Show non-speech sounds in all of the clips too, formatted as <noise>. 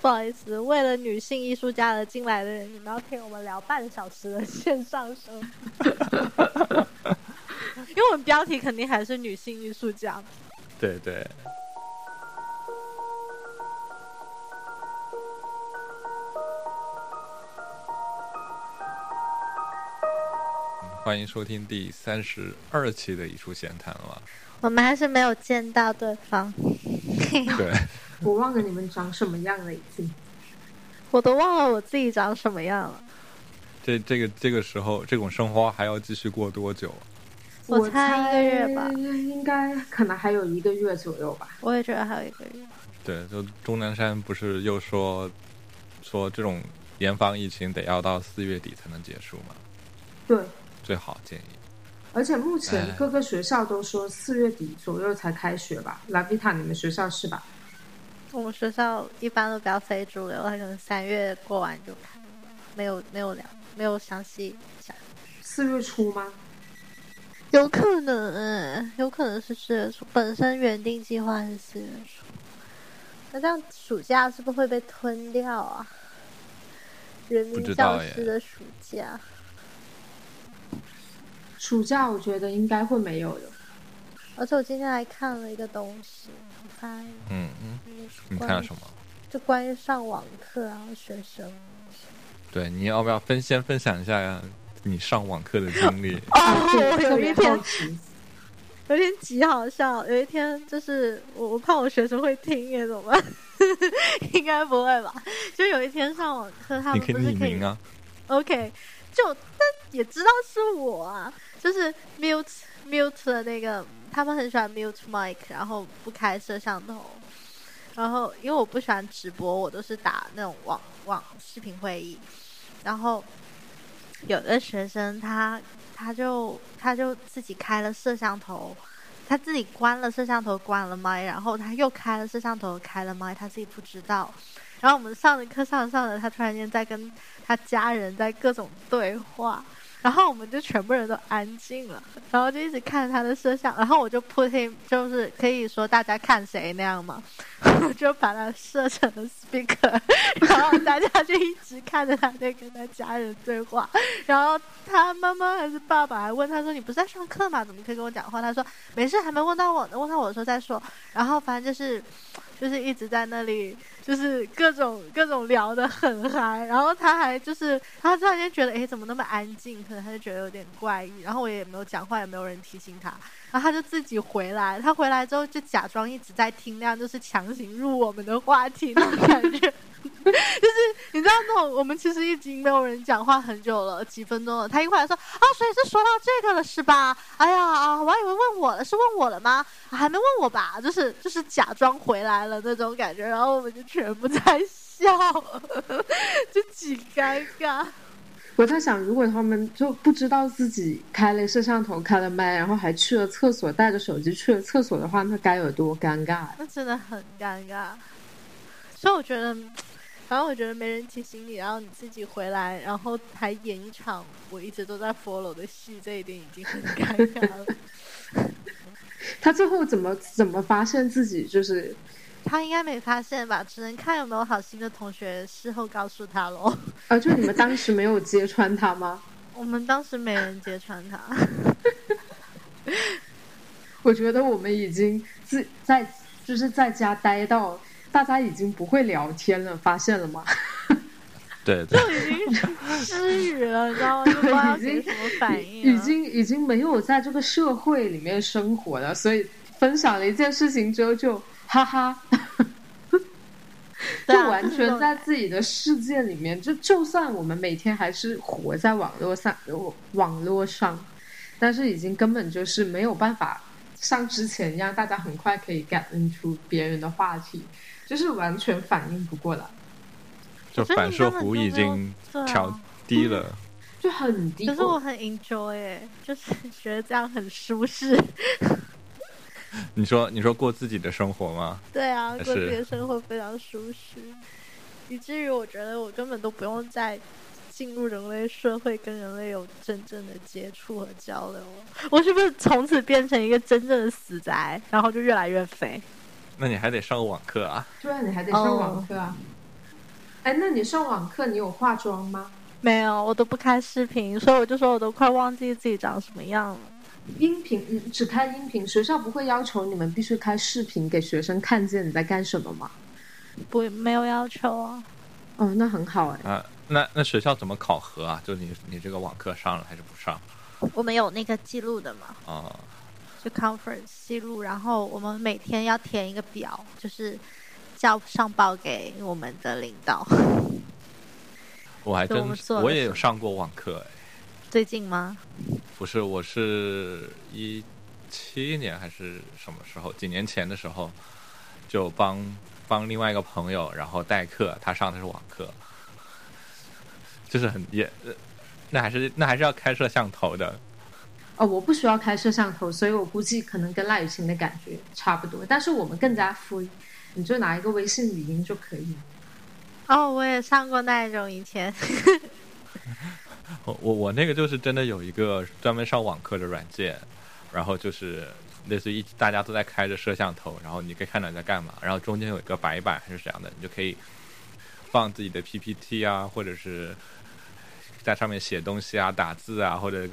不好意思，为了女性艺术家而进来的人，你们要听我们聊半小时的线上生，<laughs> 因为我们标题肯定还是女性艺术家。对对。欢迎收听第三十二期的艺术闲谈了。我们还是没有见到对方。对。我忘了你们长什么样了，已经。我都忘了我自己长什么样了。这这个这个时候，这种生活还要继续过多久？我猜一个月吧，应该可能还有一个月左右吧。我也觉得还有一个月。对，就钟南山不是又说说这种严防疫情得要到四月底才能结束吗？对，最好建议。而且目前各个学校都说四月底左右才开学吧？拉比塔，你们学校是吧？我们学校一般都比较非主流，他可能三月过完就开，没有没有聊，没有详细讲。四月初吗？有可能，有可能是四月初。本身原定计划是四月初，那这样暑假是不是会被吞掉啊？人民教师的暑假，暑假我觉得应该会没有的。而且我今天还看了一个东西。嗯嗯，你看了什么？就关于上网课啊，学生。对，你要不要分先分享一下呀？你上网课的经历？<laughs> 哦，有一天，有点极好笑。有一天，就是我我怕我学生会听，怎么办？<laughs> 应该不会吧？就有一天上网课，他们不是可以啊？OK，就但也知道是我啊，就是 mute mute 的那个。他们很喜欢 mute mic，然后不开摄像头。然后因为我不喜欢直播，我都是打那种网网视频会议。然后有的学生他他就他就自己开了摄像头，他自己关了摄像头，关了麦，然后他又开了摄像头，开了麦，他自己不知道。然后我们上的课上着上着，他突然间在跟他家人在各种对话。然后我们就全部人都安静了，然后就一直看他的摄像，然后我就 put him，就是可以说大家看谁那样嘛，<laughs> 我就把他设成了 speaker，<laughs> 然后大家就一直看着他在跟他家人对话，然后他妈妈还是爸爸还问他说：“你不是在上课吗？怎么可以跟我讲话？”他说：“没事，还没问到我呢，问到我的时候再说。”然后反正就是。就是一直在那里，就是各种各种聊得很嗨，然后他还就是他突然间觉得，哎，怎么那么安静？可能他就觉得有点怪异，然后我也没有讲话，也没有人提醒他，然后他就自己回来。他回来之后就假装一直在听，那样就是强行入我们的话题那种感觉。<laughs> 就是你知道那种，我们其实已经没有人讲话很久了，几分钟了。他一回来说啊，所以是说到这个了是吧？哎呀啊，我还以为问我了，是问我了吗？还没问我吧？就是就是假装回来了那种感觉，然后我们就全部在笑，<laughs> 就几尴尬。我在想，如果他们就不知道自己开了摄像头、开了麦，然后还去了厕所，带着手机去了厕所的话，那该有多尴尬？那真的很尴尬。所以我觉得。反正我觉得没人提醒你，然后你自己回来，然后还演一场我一直都在 follow 的戏，这一点已经很尴尬了。<laughs> 他最后怎么怎么发现自己就是？<laughs> 他应该没发现吧？只能看有没有好心的同学事后告诉他喽。啊，就你们当时没有揭穿他吗？<laughs> 我们当时没人揭穿他。我觉得我们已经自在就是在家待到。大家已经不会聊天了，发现了吗？<laughs> 对，就已经失语了，你知道吗？就不知道什么反应。已经已经没有在这个社会里面生活了，所以分享了一件事情之后就哈哈，<laughs> 就完全在自己的世界里面。就就算我们每天还是活在网络上，网络上，但是已经根本就是没有办法像之前一样，大家很快可以感恩出别人的话题。就是完全反应不过来，就反射弧已经调低了，就很低。可是我很 enjoy，就是觉得这样很舒适。<laughs> 你说，你说过自己的生活吗？对啊，过自己的生活非常舒适，以至于我觉得我根本都不用再进入人类社会，跟人类有真正的接触和交流。我是不是从此变成一个真正的死宅，然后就越来越肥？那你还得上网课啊？对啊，你还得上网课啊。哎，那你上网课你有化妆吗？没有，我都不开视频，所以我就说我都快忘记自己长什么样了。音频，嗯，只开音频，学校不会要求你们必须开视频给学生看见你在干什么吗？不，没有要求啊。哦，那很好哎。啊，那那学校怎么考核啊？就你你这个网课上了还是不上？我们有那个记录的嘛？啊，就 conference 记录，然后我们每天要填一个表，就是叫上报给我们的领导。<laughs> 我还真我也有上过网课哎。最近吗？不是，我是一七年还是什么时候？几年前的时候，就帮帮另外一个朋友，然后代课，他上的是网课，<laughs> 就是很也，那还是那还是要开摄像头的。哦，我不需要开摄像头，所以我估计可能跟赖雨晴的感觉差不多，但是我们更加 free，你就拿一个微信语音就可以。哦，我也上过那种以前。<laughs> 我我我那个就是真的有一个专门上网课的软件，然后就是类似于大家都在开着摄像头，然后你可以看到你在干嘛，然后中间有一个白板还是怎样的，你就可以放自己的 PPT 啊，或者是在上面写东西啊、打字啊，或者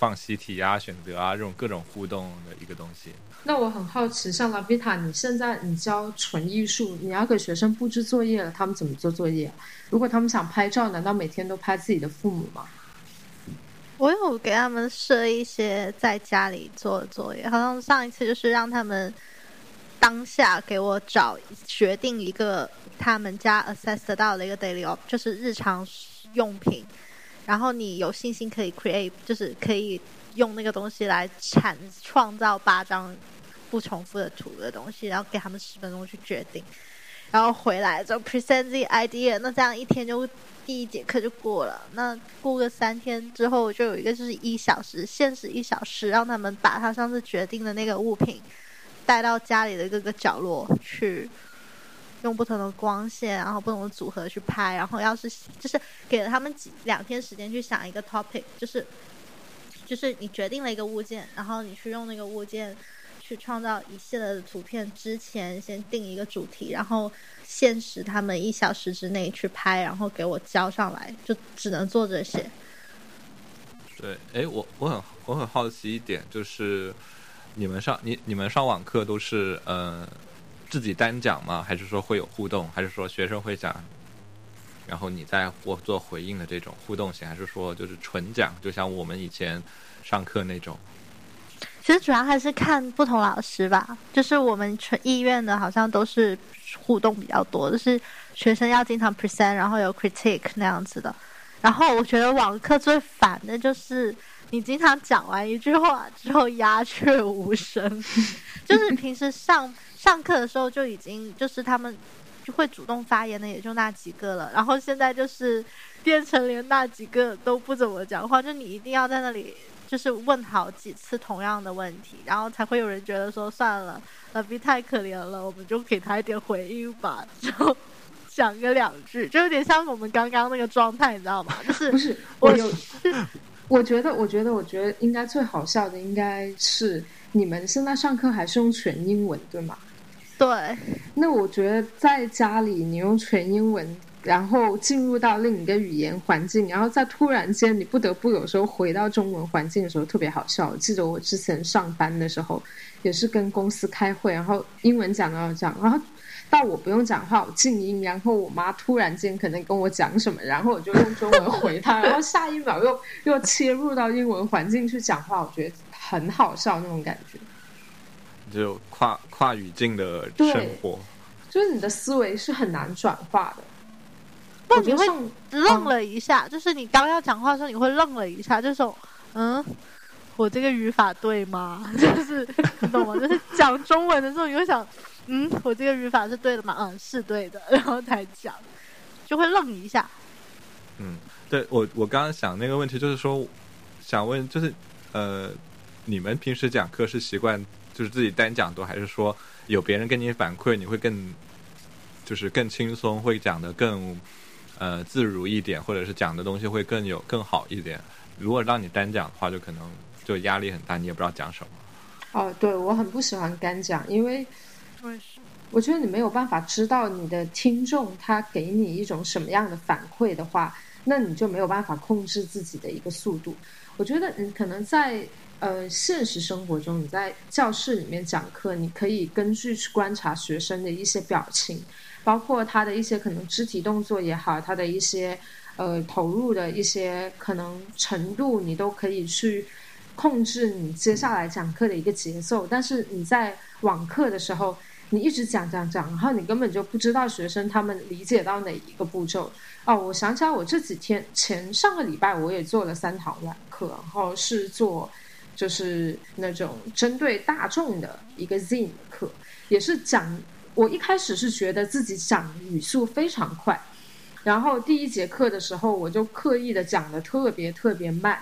放习题啊、选择啊这种各种互动的一个东西。那我很好奇，像拉比塔，你现在你教纯艺术，你要给学生布置作业了，他们怎么做作业？如果他们想拍照，难道每天都拍自己的父母吗？我有给他们设一些在家里做的作业，好像上一次就是让他们当下给我找决定一个他们家 access 得到的一个 daily op，就是日常用品，然后你有信心可以 create，就是可以。用那个东西来产创造八张不重复的图的东西，然后给他们十分钟去决定，然后回来就 present the idea。那这样一天就第一节课就过了。那过个三天之后，就有一个就是一小时，限时一小时，让他们把他上次决定的那个物品带到家里的各个角落去，用不同的光线，然后不同的组合去拍。然后要是就是给了他们几两天时间去想一个 topic，就是。就是你决定了一个物件，然后你去用那个物件去创造一系列的图片。之前先定一个主题，然后限时他们一小时之内去拍，然后给我交上来，就只能做这些。对，哎，我我很我很好奇一点，就是你们上你你们上网课都是呃自己单讲吗？还是说会有互动？还是说学生会讲？然后你再或做回应的这种互动型，还是说就是纯讲，就像我们以前上课那种？其实主要还是看不同老师吧。就是我们纯意愿的，好像都是互动比较多，就是学生要经常 present，然后有 critique 那样子的。然后我觉得网课最烦的就是你经常讲完一句话之后鸦雀无声，<laughs> 就是平时上上课的时候就已经就是他们就。会主动发言的也就那几个了，然后现在就是变成连那几个都不怎么讲话，就你一定要在那里就是问好几次同样的问题，然后才会有人觉得说算了，老毕太可怜了，我们就给他一点回应吧，就讲个两句，就有点像我们刚刚那个状态，你知道吗？<laughs> 就是不是我有，<laughs> 我觉得，我觉得，我觉得应该最好笑的应该是你们现在上课还是用全英文，对吗？对，那我觉得在家里你用全英文，然后进入到另一个语言环境，然后再突然间你不得不有时候回到中文环境的时候，特别好笑。我记得我之前上班的时候，也是跟公司开会，然后英文讲到讲，然后到我不用讲话，我静音，然后我妈突然间可能跟我讲什么，然后我就用中文回她，然后下一秒又又切入到英文环境去讲话，我觉得很好笑那种感觉。就跨跨语境的生活，就是你的思维是很难转化的。不，你会愣了一下，就是你刚要讲话的时候，你会愣了一下，就是嗯，我这个语法对吗？<laughs> 就是你懂吗？就是讲中文的时候，你会想，嗯，我这个语法是对的吗？嗯，是对的，然后才讲，就会愣一下。嗯，对我我刚刚想那个问题，就是说想问，就是呃，你们平时讲课是习惯？就是自己单讲多，还是说有别人跟你反馈，你会更就是更轻松，会讲的更呃自如一点，或者是讲的东西会更有更好一点。如果让你单讲的话，就可能就压力很大，你也不知道讲什么。哦，对我很不喜欢单讲，因为我觉得你没有办法知道你的听众他给你一种什么样的反馈的话，那你就没有办法控制自己的一个速度。我觉得你可能在呃现实生活中，你在教室里面讲课，你可以根据去观察学生的一些表情，包括他的一些可能肢体动作也好，他的一些呃投入的一些可能程度，你都可以去控制你接下来讲课的一个节奏。但是你在网课的时候，你一直讲讲讲，然后你根本就不知道学生他们理解到哪一个步骤。哦，我想起来，我这几天前上个礼拜我也做了三堂网课，然后是做就是那种针对大众的一个的课，也是讲。我一开始是觉得自己讲语速非常快，然后第一节课的时候我就刻意的讲的特别特别慢，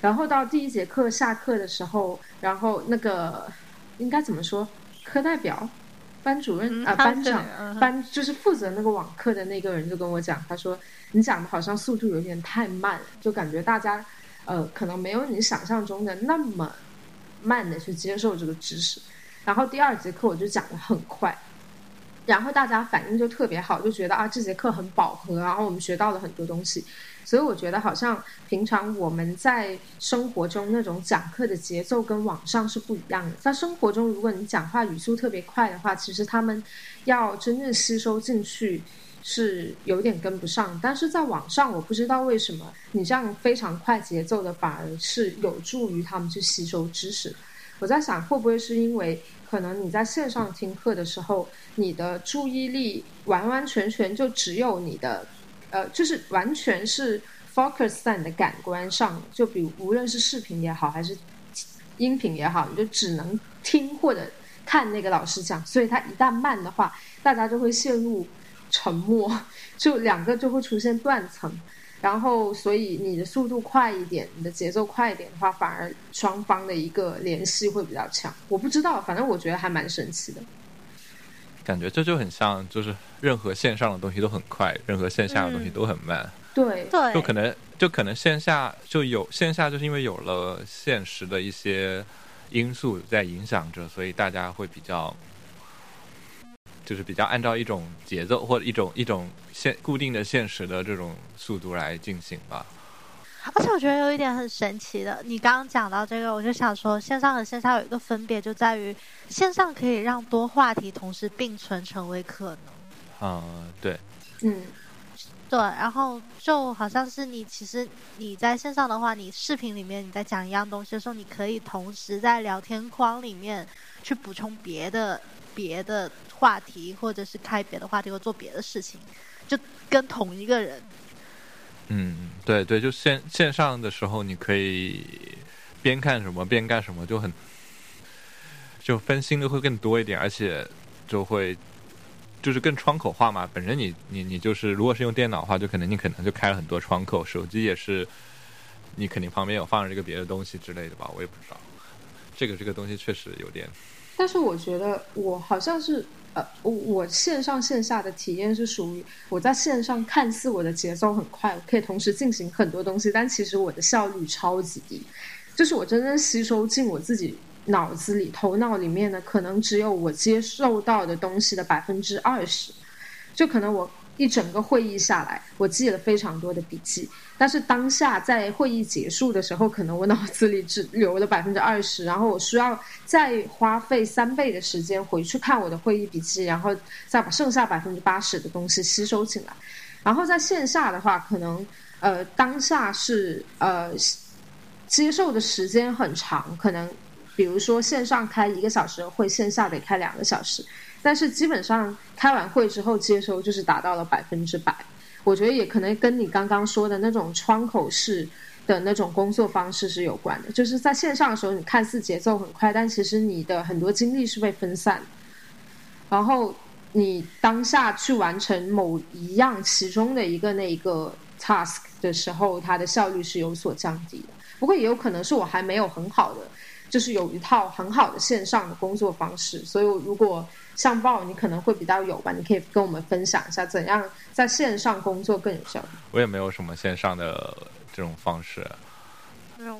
然后到第一节课下课的时候，然后那个应该怎么说？课代表。班主任啊，班长，班就是负责那个网课的那个人就跟我讲，他说你讲的好像速度有点太慢，就感觉大家呃可能没有你想象中的那么慢的去接受这个知识。然后第二节课我就讲的很快，然后大家反应就特别好，就觉得啊这节课很饱和，然后我们学到了很多东西。所以我觉得好像平常我们在生活中那种讲课的节奏跟网上是不一样的。在生活中，如果你讲话语速特别快的话，其实他们要真正吸收进去是有点跟不上。但是在网上，我不知道为什么你这样非常快节奏的反而是有助于他们去吸收知识。我在想，会不会是因为可能你在线上听课的时候，你的注意力完完全全就只有你的。呃，就是完全是 focus 在你的感官上，就比如无论是视频也好，还是音频也好，你就只能听或者看那个老师讲。所以他一旦慢的话，大家就会陷入沉默，就两个就会出现断层。然后，所以你的速度快一点，你的节奏快一点的话，反而双方的一个联系会比较强。我不知道，反正我觉得还蛮神奇的。感觉这就很像，就是任何线上的东西都很快，任何线下的东西都很慢。对对，就可能就可能线下就有线下，就是因为有了现实的一些因素在影响着，所以大家会比较，就是比较按照一种节奏或者一种一种现固定的现实的这种速度来进行吧。而且我觉得有一点很神奇的，你刚刚讲到这个，我就想说，线上和线下有一个分别，就在于线上可以让多话题同时并存成为可能。嗯，对，嗯，对，然后就好像是你其实你在线上的话，你视频里面你在讲一样东西的时候，你可以同时在聊天框里面去补充别的别的话题，或者是开别的话题或做别的事情，就跟同一个人。嗯，对对，就线线上的时候，你可以边看什么边干什么，就很就分心的会更多一点，而且就会就是更窗口化嘛。本身你你你就是，如果是用电脑的话，就可能你可能就开了很多窗口，手机也是，你肯定旁边有放着这个别的东西之类的吧？我也不知道，这个这个东西确实有点。但是我觉得我好像是。呃，我我线上线下的体验是属于我在线上看似我的节奏很快，可以同时进行很多东西，但其实我的效率超级低，就是我真正吸收进我自己脑子里、头脑里面的，可能只有我接受到的东西的百分之二十，就可能我。一整个会议下来，我记了非常多的笔记，但是当下在会议结束的时候，可能我脑子里只留了百分之二十，然后我需要再花费三倍的时间回去看我的会议笔记，然后再把剩下百分之八十的东西吸收进来。然后在线下的话，可能呃当下是呃接受的时间很长，可能比如说线上开一个小时会，线下得开两个小时。但是基本上开完会之后接收就是达到了百分之百，我觉得也可能跟你刚刚说的那种窗口式的那种工作方式是有关的。就是在线上的时候，你看似节奏很快，但其实你的很多精力是被分散。然后你当下去完成某一样其中的一个那一个 task 的时候，它的效率是有所降低的。不过也有可能是我还没有很好的，就是有一套很好的线上的工作方式，所以如果。上报你可能会比较有吧，你可以跟我们分享一下怎样在线上工作更有效率。我也没有什么线上的这种方式，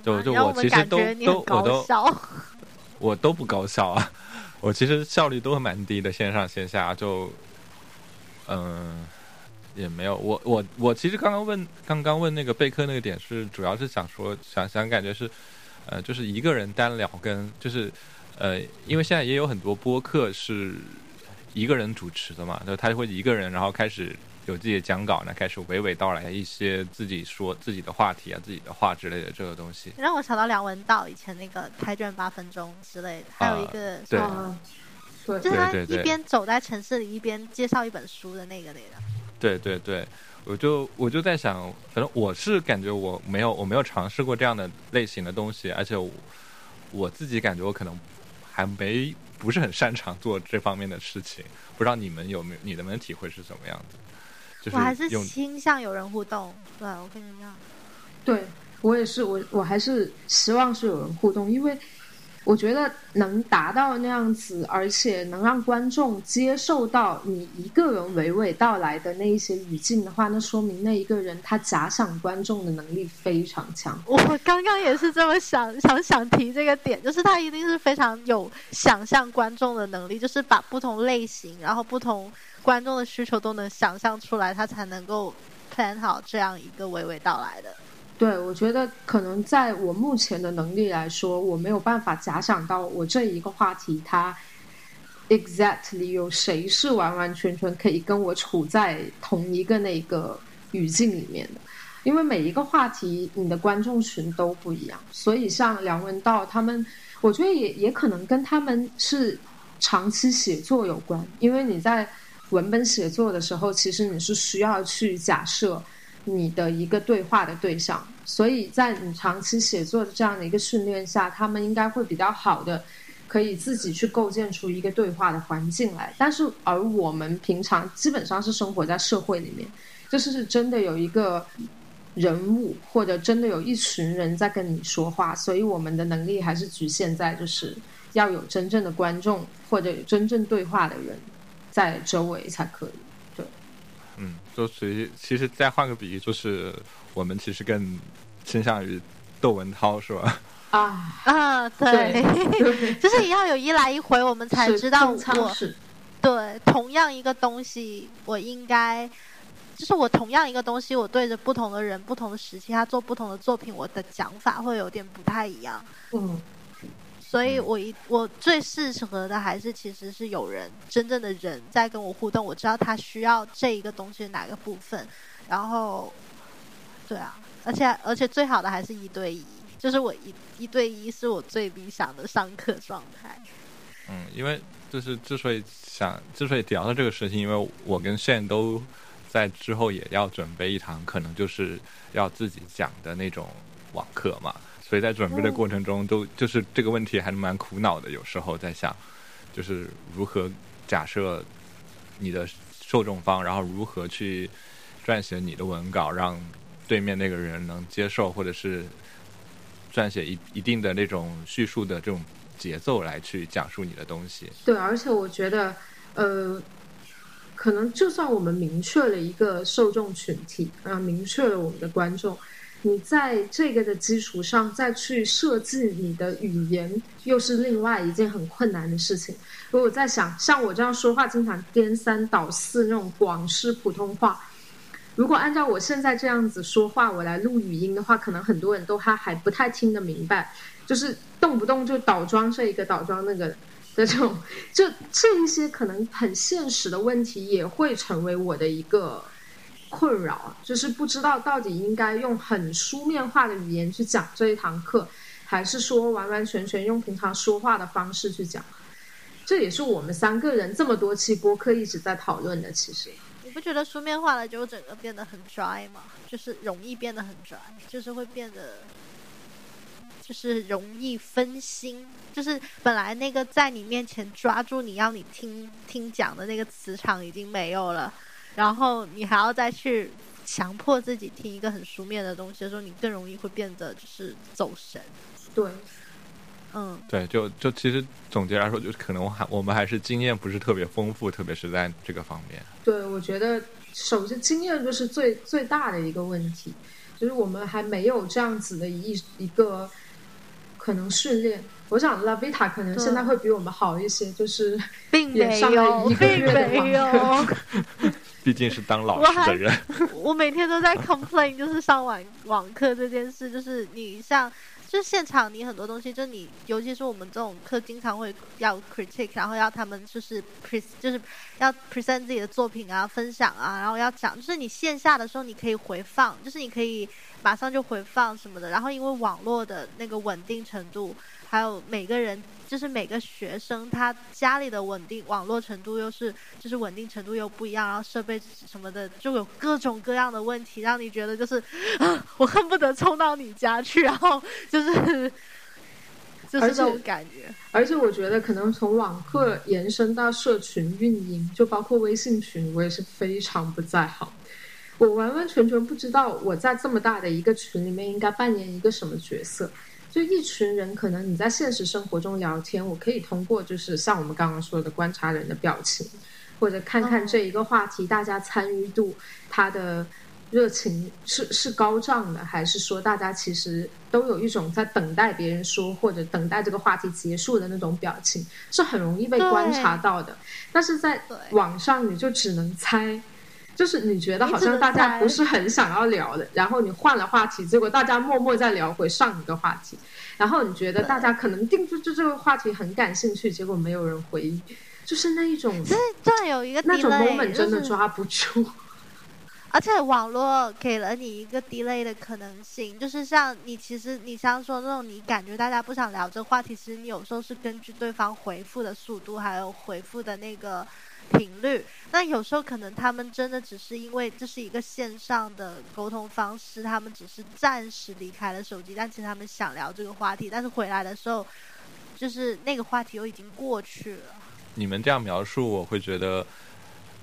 就就我其实都都我都我 <laughs> 我都不高效啊，我其实效率都蛮低的，线上线下就，嗯、也没有。我我我其实刚刚问刚刚问那个备课那个点是，主要是想说想想感觉是，呃，就是一个人单聊跟就是，呃，因为现在也有很多播客是一个人主持的嘛，就他就会一个人然后开始有自己的讲稿呢，开始娓娓道来一些自己说自己的话题啊、自己的话之类的这个东西。让我想到梁文道以前那个开卷八分钟之类的，还有一个对啊，对就是他对对对一边走在城市里一边介绍一本书的那个那个。对对对，我就我就在想，反正我是感觉我没有我没有尝试过这样的类型的东西，而且我我自己感觉我可能还没不是很擅长做这方面的事情，不知道你们有没有你们的体会是怎么样子？就是我还是倾向有人互动，对我跟你一样。对我也是，我我还是希望是有人互动，因为我觉得能达到那样子，而且能让观众接受到你一个人娓娓道来的那一些语境的话，那说明那一个人他假想观众的能力非常强。我刚刚也是这么想，想 <laughs> 想提这个点，就是他一定是非常有想象观众的能力，就是把不同类型，然后不同观众的需求都能想象出来，他才能够 plan 好这样一个娓娓道来的。对，我觉得可能在我目前的能力来说，我没有办法假想到我这一个话题它 exactly 有谁是完完全全可以跟我处在同一个那个语境里面的。因为每一个话题，你的观众群都不一样，所以像梁文道他们，我觉得也也可能跟他们是长期写作有关。因为你在文本写作的时候，其实你是需要去假设你的一个对话的对象，所以在你长期写作的这样的一个训练下，他们应该会比较好的可以自己去构建出一个对话的环境来。但是而我们平常基本上是生活在社会里面，就是是真的有一个人物或者真的有一群人在跟你说话，所以我们的能力还是局限在就是要有真正的观众或者真正对话的人在周围才可以。嗯，就属于其实再换个比喻，就是我们其实更倾向于窦文涛是吧？啊，啊，对，对，<laughs> <laughs> 就是要有一来一回，我们才知道我是对同样一个东西，我应该就是我同样一个东西，我对着不同的人、不同的时期，他做不同的作品，我的讲法会有点不太一样。嗯。所以我一我最适合的还是其实是有人真正的人在跟我互动，我知道他需要这一个东西的哪个部分，然后对啊，而且而且最好的还是一对一，就是我一一对一是我最理想的上课状态。嗯，因为就是之所以想之所以聊到这个事情，因为我跟炫都在之后也要准备一堂可能就是要自己讲的那种网课嘛，所以在准备的过程中都就是这个问题还是蛮苦恼的，有时候在想，就是如何假设你的受众方，然后如何去撰写你的文稿，让对面那个人能接受，或者是撰写一一定的那种叙述的这种节奏来去讲述你的东西。对，而且我觉得，呃，可能就算我们明确了一个受众群体，啊、明确了我们的观众，你在这个的基础上再去设计你的语言，又是另外一件很困难的事情。如果在想，像我这样说话经常颠三倒四那种广式普通话。如果按照我现在这样子说话，我来录语音的话，可能很多人都还还不太听得明白，就是动不动就倒装这一个倒装那个的这种，就这一些可能很现实的问题，也会成为我的一个困扰啊，就是不知道到底应该用很书面化的语言去讲这一堂课，还是说完完全全用平常说话的方式去讲。这也是我们三个人这么多期播客一直在讨论的，其实。你不觉得书面化了之后整个变得很 dry 吗？就是容易变得很 dry，就是会变得，就是容易分心。就是本来那个在你面前抓住你要你听听讲的那个磁场已经没有了，然后你还要再去强迫自己听一个很书面的东西的时候，你更容易会变得就是走神。对，嗯，对，就就其实总结来说，就是可能我还我们还是经验不是特别丰富，特别是在这个方面。对，我觉得首先经验就是最最大的一个问题，就是我们还没有这样子的一一个可能训练，我想 Lavita 可能现在会比我们好一些，就是并没也上了有，一个并月的没有。<laughs> 毕竟是当老师的人，我 <laughs> 每天都在 complain，就是上网网课这件事，就是你像。就是现场，你很多东西，就你，尤其是我们这种课，经常会要 critique，然后要他们就是 pre，就是要 present 自己的作品啊，分享啊，然后要讲，就是你线下的时候你可以回放，就是你可以马上就回放什么的，然后因为网络的那个稳定程度，还有每个人，就是每个学生他家里的稳定网络程度又是，就是稳定程度又不一样，然后设备什么的就有各种各样的问题，让你觉得就是，<gasps> 啊，我恨不得冲到你家去，然后就是。就是这种感觉，而且我觉得可能从网课延伸到社群运营，就包括微信群，我也是非常不在行。我完完全全不知道我在这么大的一个群里面应该扮演一个什么角色。就一群人，可能你在现实生活中聊天，我可以通过就是像我们刚刚说的观察人的表情，或者看看这一个话题大家参与度，他的热情是是高涨的，还是说大家其实都有一种在等待别人说或者等待这个话题结束的那种表情，是很容易被观察到的。但是在网上你就只能猜。就是你觉得好像大家不是很想要聊的，然后你换了话题，结果大家默默在聊回上一个话题，然后你觉得大家可能定住就这个话题很感兴趣，结果没有人回应，就是那一种，就是这有一个那种 moment 真的抓不住。而且网络给了你一个 delay 的可能性，就是像你其实你像说那种你感觉大家不想聊这个话题，其实你有时候是根据对方回复的速度，还有回复的那个。频率，那有时候可能他们真的只是因为这是一个线上的沟通方式，他们只是暂时离开了手机，但其实他们想聊这个话题，但是回来的时候，就是那个话题又已经过去了。你们这样描述，我会觉得，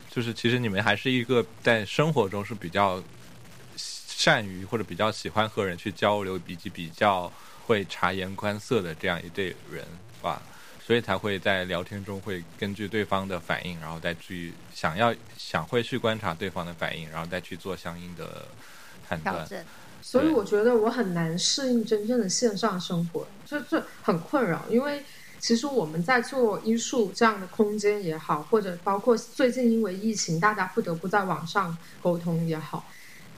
就是其实你们还是一个在生活中是比较善于或者比较喜欢和人去交流，以及比较会察言观色的这样一对人吧。所以才会在聊天中会根据对方的反应，然后再去想要想会去观察对方的反应，然后再去做相应的判断。所以我觉得我很难适应真正的线上生活，这这很困扰。因为其实我们在做艺术这样的空间也好，或者包括最近因为疫情大家不得不在网上沟通也好，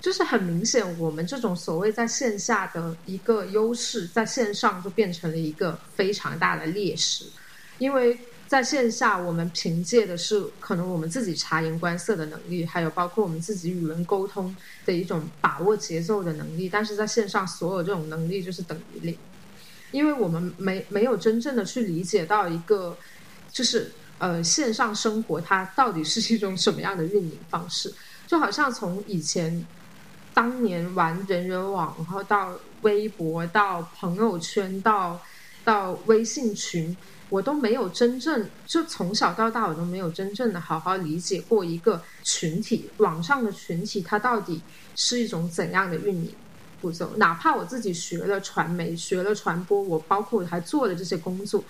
就是很明显我们这种所谓在线下的一个优势，在线上就变成了一个非常大的劣势。因为在线下，我们凭借的是可能我们自己察言观色的能力，还有包括我们自己与人沟通的一种把握节奏的能力。但是在线上，所有这种能力就是等于零，因为我们没没有真正的去理解到一个，就是呃线上生活它到底是一种什么样的运营方式。就好像从以前当年玩人人网，然后到微博，到朋友圈，到到微信群。我都没有真正就从小到大，我都没有真正的好好理解过一个群体，网上的群体它到底是一种怎样的运营步骤。哪怕我自己学了传媒，学了传播，我包括还做了这些工作，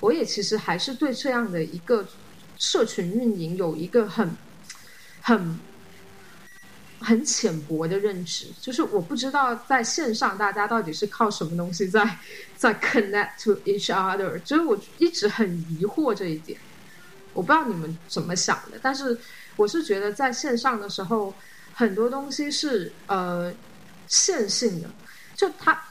我也其实还是对这样的一个社群运营有一个很很。很浅薄的认知，就是我不知道在线上大家到底是靠什么东西在在 connect to each other，就是我一直很疑惑这一点。我不知道你们怎么想的，但是我是觉得在线上的时候，很多东西是呃线性的，就它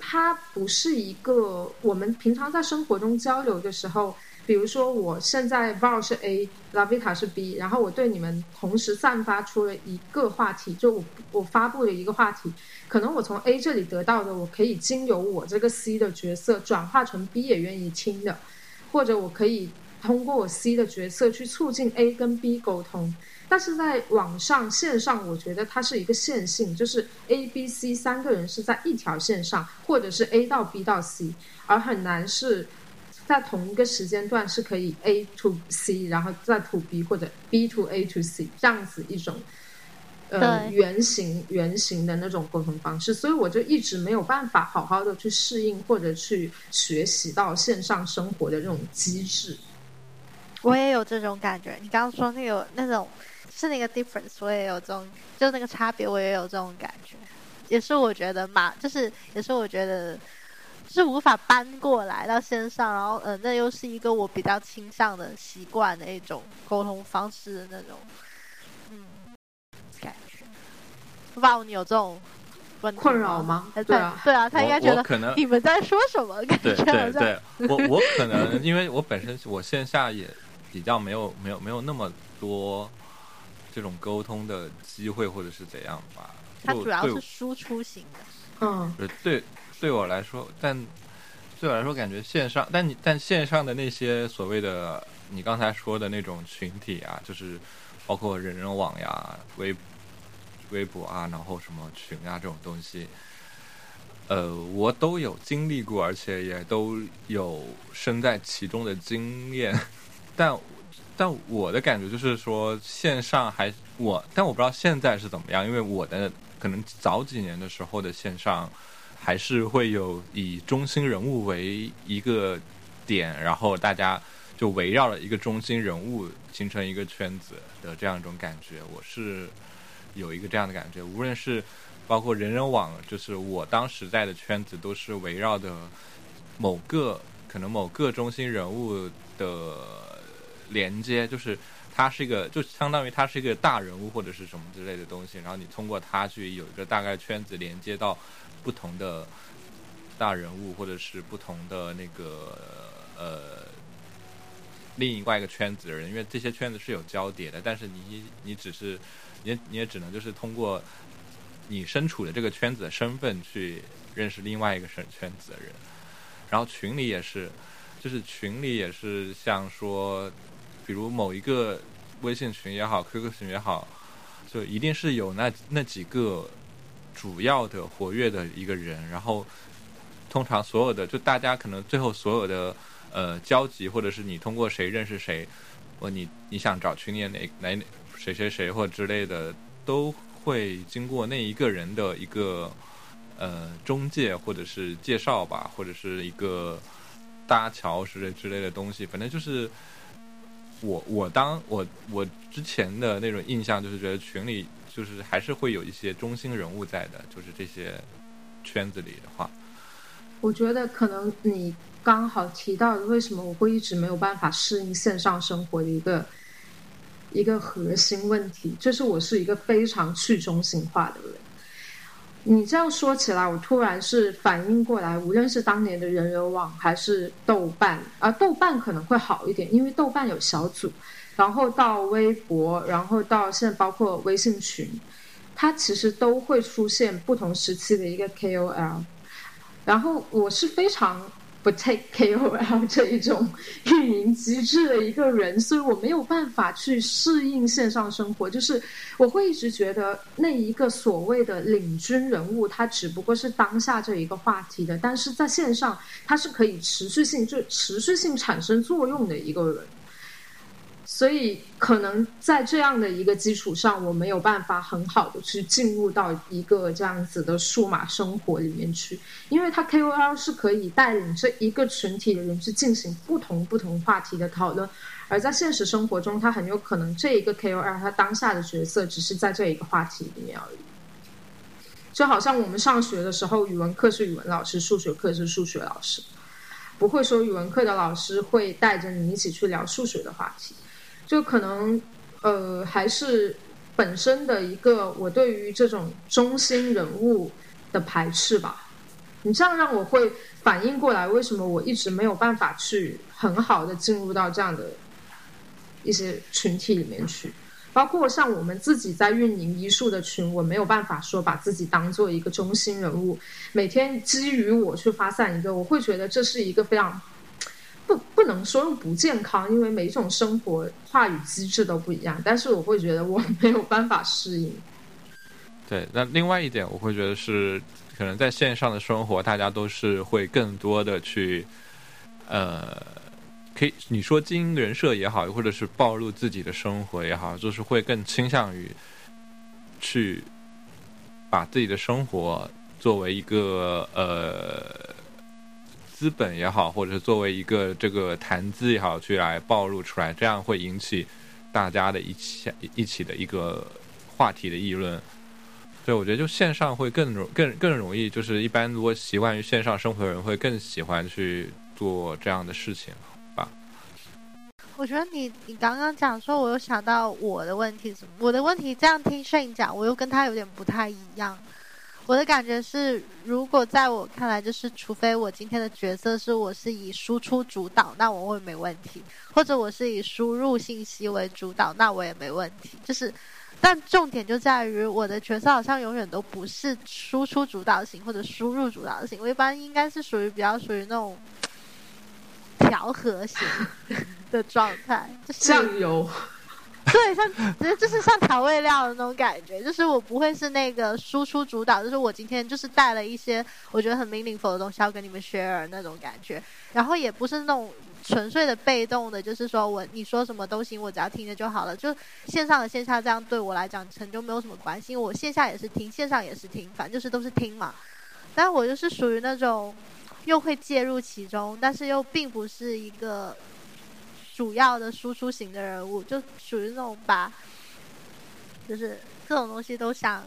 它不是一个我们平常在生活中交流的时候。比如说，我现在 Val 是 A，Lavita 是 B，然后我对你们同时散发出了一个话题，就我我发布了一个话题，可能我从 A 这里得到的，我可以经由我这个 C 的角色转化成 B 也愿意听的，或者我可以通过我 C 的角色去促进 A 跟 B 沟通。但是在网上线上，我觉得它是一个线性，就是 A、B、C 三个人是在一条线上，或者是 A 到 B 到 C，而很难是。在同一个时间段是可以 A to C，然后再 to B 或者 B to A to C 这样子一种呃圆形圆形的那种沟通方式，所以我就一直没有办法好好的去适应或者去学习到线上生活的这种机制。我也有这种感觉，你刚刚说那个那种是那个 difference，我也有这种，就那个差别，我也有这种感觉，也是我觉得嘛，就是也是我觉得。是无法搬过来到线上，然后呃，那又是一个我比较倾向的习惯的一种沟通方式的那种，嗯，感觉。不知道你有这种问题困扰吗对啊对啊，他应该觉得可能你们在说什么，<laughs> 感对觉好对像对，我我可能因为我本身我线下也比较没有没有没有那么多这种沟通的机会或者是怎样吧。他主要是输出型的。嗯，对对我来说，但对我来说感觉线上，但你但线上的那些所谓的你刚才说的那种群体啊，就是包括人人网呀、微微博啊，然后什么群啊这种东西，呃，我都有经历过，而且也都有身在其中的经验，<laughs> 但。但我的感觉就是说，线上还我，但我不知道现在是怎么样，因为我的可能早几年的时候的线上，还是会有以中心人物为一个点，然后大家就围绕了一个中心人物形成一个圈子的这样一种感觉。我是有一个这样的感觉，无论是包括人人网，就是我当时在的圈子，都是围绕的某个可能某个中心人物的连接，就是他是一个，就相当于他是一个大人物或者是什么之类的东西，然后你通过他去有一个大概圈子连接到不同的大人物，或者是不同的那个呃另外一个圈子的人，因为这些圈子是有交叠的，但是你你只是你你也只能就是通过你身处的这个圈子的身份去认识另外一个圈圈子的人，然后群里也是，就是群里也是像说。比如某一个微信群也好，QQ 群也好，就一定是有那那几个主要的活跃的一个人，然后通常所有的就大家可能最后所有的呃交集，或者是你通过谁认识谁，或你你想找群里哪哪谁谁谁或之类的，都会经过那一个人的一个呃中介或者是介绍吧，或者是一个搭桥之类之类的东西，反正就是。我我当我我之前的那种印象就是觉得群里就是还是会有一些中心人物在的，就是这些圈子里的话，我觉得可能你刚好提到的，为什么我会一直没有办法适应线上生活的一个一个核心问题，就是我是一个非常去中心化的人。你这样说起来，我突然是反应过来，无论是当年的人人网还是豆瓣，啊，豆瓣可能会好一点，因为豆瓣有小组，然后到微博，然后到现在包括微信群，它其实都会出现不同时期的一个 KOL，然后我是非常。不 take <laughs> KOL 这一种运营机制的一个人，所以我没有办法去适应线上生活。就是我会一直觉得那一个所谓的领军人物，他只不过是当下这一个话题的，但是在线上他是可以持续性就持续性产生作用的一个人。所以，可能在这样的一个基础上，我没有办法很好的去进入到一个这样子的数码生活里面去，因为他 KOL 是可以带领这一个群体的人去进行不同不同话题的讨论，而在现实生活中，他很有可能这一个 KOL 他当下的角色只是在这一个话题里面而已。就好像我们上学的时候，语文课是语文老师，数学课是数学老师，不会说语文课的老师会带着你一起去聊数学的话题。就可能，呃，还是本身的一个我对于这种中心人物的排斥吧。你这样让我会反应过来，为什么我一直没有办法去很好的进入到这样的一些群体里面去。包括像我们自己在运营医术的群，我没有办法说把自己当做一个中心人物，每天基于我去发散一个，我会觉得这是一个非常。不不能说用不健康，因为每一种生活话语机制都不一样。但是我会觉得我没有办法适应。对，那另外一点，我会觉得是可能在线上的生活，大家都是会更多的去，呃，可以你说经营人设也好，或者是暴露自己的生活也好，就是会更倾向于去把自己的生活作为一个呃。资本也好，或者是作为一个这个谈资也好，去来暴露出来，这样会引起大家的一起一起的一个话题的议论。对，我觉得就线上会更容更更容易，就是一般如果习惯于线上生活的人会更喜欢去做这样的事情吧。我觉得你你刚刚讲说，我又想到我的问题？我的问题这样听 Shane 讲，我又跟他有点不太一样。我的感觉是，如果在我看来，就是除非我今天的角色是我是以输出主导，那我会没问题；或者我是以输入信息为主导，那我也没问题。就是，但重点就在于我的角色好像永远都不是输出主导型或者输入主导型，我一般应该是属于比较属于那种调和型 <laughs> 的状态，就是酱油。<laughs> 对，像就是像调味料的那种感觉，就是我不会是那个输出主导，就是我今天就是带了一些我觉得很 meaningful 的东西要跟你们 share 那种感觉，然后也不是那种纯粹的被动的，就是说我你说什么都行，我只要听着就好了。就线上和线下这样对我来讲成就没有什么关系，我线下也是听，线上也是听，反正就是都是听嘛。但我就是属于那种又会介入其中，但是又并不是一个。主要的输出型的人物，就属于那种把，就是各种东西都想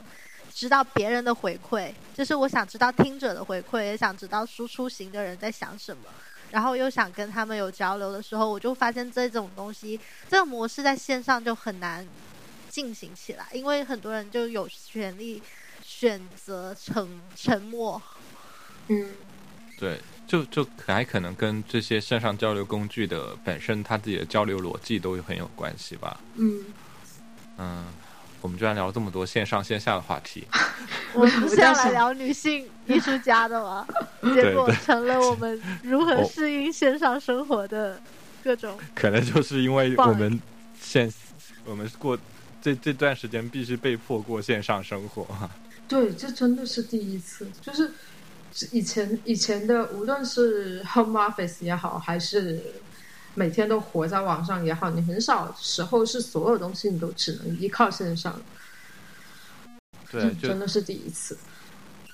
知道别人的回馈，就是我想知道听者的回馈，也想知道输出型的人在想什么，然后又想跟他们有交流的时候，我就发现这种东西，这种模式在线上就很难进行起来，因为很多人就有权利选择沉沉默。嗯，对。就就还可能跟这些线上交流工具的本身，它自己的交流逻辑都很有关系吧。嗯嗯，我们居然聊了这么多线上线下的话题。我们不是要来聊女性 <laughs> 艺术家的吗？<laughs> 结果成了我们 <laughs> 如何适应线上生活的各种。可能就是因为我们线，我们过这这段时间必须被迫过线上生活。对，这真的是第一次，就是。以前以前的，无论是 home office 也好，还是每天都活在网上也好，你很少时候是所有东西你都只能依靠线上。对，真的是第一次。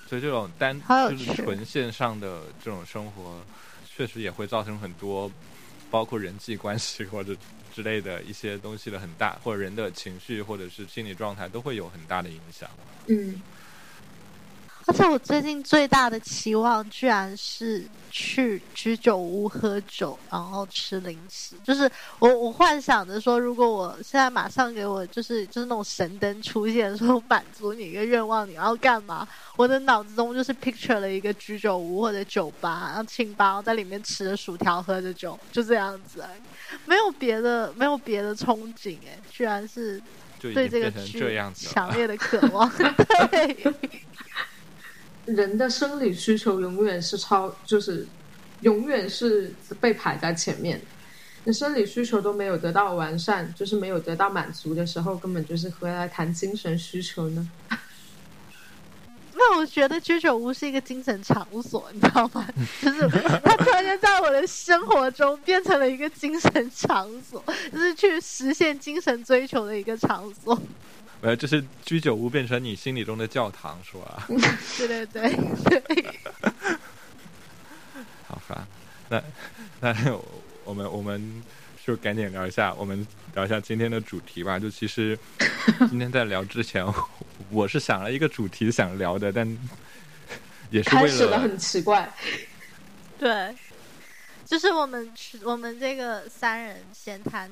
所以这种单就是纯线上的这种生活，确实也会造成很多，包括人际关系或者之类的一些东西的很大，或者人的情绪或者是心理状态都会有很大的影响。嗯。而且我最近最大的期望，居然是去居酒屋喝酒，然后吃零食。就是我我幻想着说，如果我现在马上给我就是就是那种神灯出现，说满足你一个愿望，你要干嘛？我的脑子中就是 picture 了一个居酒屋或者酒吧，然后清吧，然后在里面吃着薯条，喝着酒，就这样子，没有别的，没有别的憧憬。哎，居然是对这个剧强烈的 <laughs> 渴望，<laughs> 对。人的生理需求永远是超，就是永远是被排在前面。那生理需求都没有得到完善，就是没有得到满足的时候，根本就是何来谈精神需求呢？<laughs> 那我觉得居酒屋是一个精神场所，你知道吗？就是它突然间在我的生活中变成了一个精神场所，就是去实现精神追求的一个场所。呃，就是居酒屋变成你心里中的教堂，是吧？<laughs> 对对对对。好吧，那那我们我们就赶紧聊一下，我们聊一下今天的主题吧。就其实 <laughs> 今天在聊之前，我是想了一个主题想聊的，但也是为了很奇怪。对，就是我们我们这个三人闲谈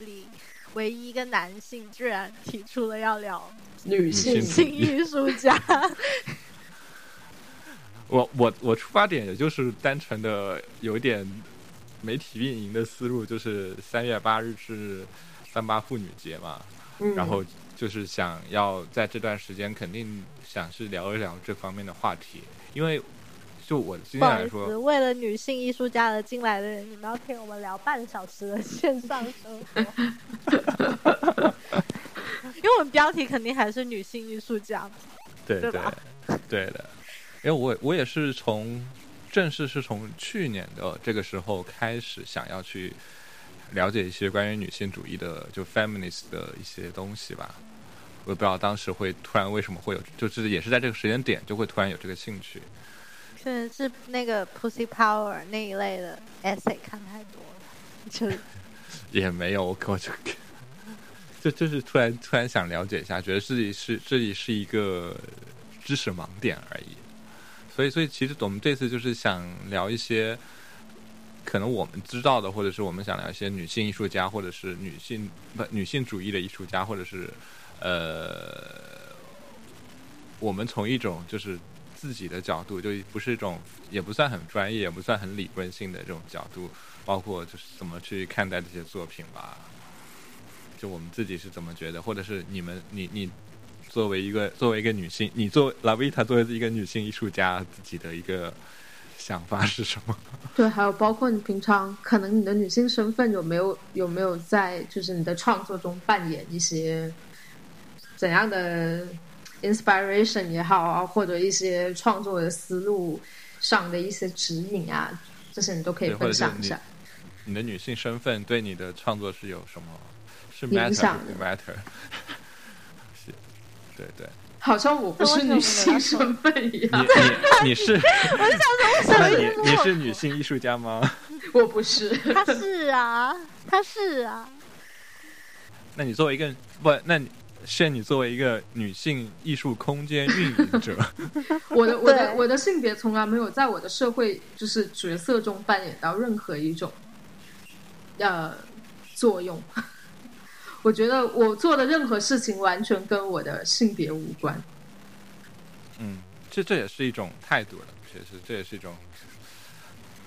里。唯一一个男性居然提出了要聊女性艺术家。<laughs> 我我我出发点也就是单纯的有点媒体运营的思路，就是三月八日是三八妇女节嘛，然后就是想要在这段时间肯定想是聊一聊这方面的话题，因为。就我今天来说，为了女性艺术家而进来的人，你们要听我们聊半小时的线上生活。<laughs> 因为我们标题肯定还是女性艺术家，对对对的。因为我我也是从正式是从去年的这个时候开始想要去了解一些关于女性主义的就 feminist 的一些东西吧。我也不知道当时会突然为什么会有，就是也是在这个时间点就会突然有这个兴趣。是是那个 Pussy Power 那一类的 essay 看太多了，就 <laughs> 也没有，我就就就是突然突然想了解一下，觉得自己是这里是一个知识盲点而已。所以，所以其实我们这次就是想聊一些可能我们知道的，或者是我们想聊一些女性艺术家，或者是女性不女性主义的艺术家，或者是呃，我们从一种就是自己的角度，就不是一种也不算很专业，也不算很理论性的这种角度，包括就是怎么去看待这些作品吧。就我们自己是怎么觉得，或者是你们你你。作为一个作为一个女性，你作为拉维塔作为一个女性艺术家，自己的一个想法是什么？<laughs> 对，还有包括你平常可能你的女性身份有没有有没有在就是你的创作中扮演一些怎样的 inspiration 也好啊，或者一些创作的思路上的一些指引啊，这些你都可以分享一下。你的女性身份对你的创作是有什么是影响？matter？<laughs> 对对，好像我不是女性身份一样。你你是？<laughs> 我是想说，你你是女性艺术家吗？<laughs> 我不是。他是啊，他是啊。那你作为一个不，那你是你作为一个女性艺术空间运营者，<laughs> 我的我的我的性别从来没有在我的社会就是角色中扮演到任何一种呃作用。<laughs> 我觉得我做的任何事情完全跟我的性别无关。嗯，这这也是一种态度了，确实这也是一种。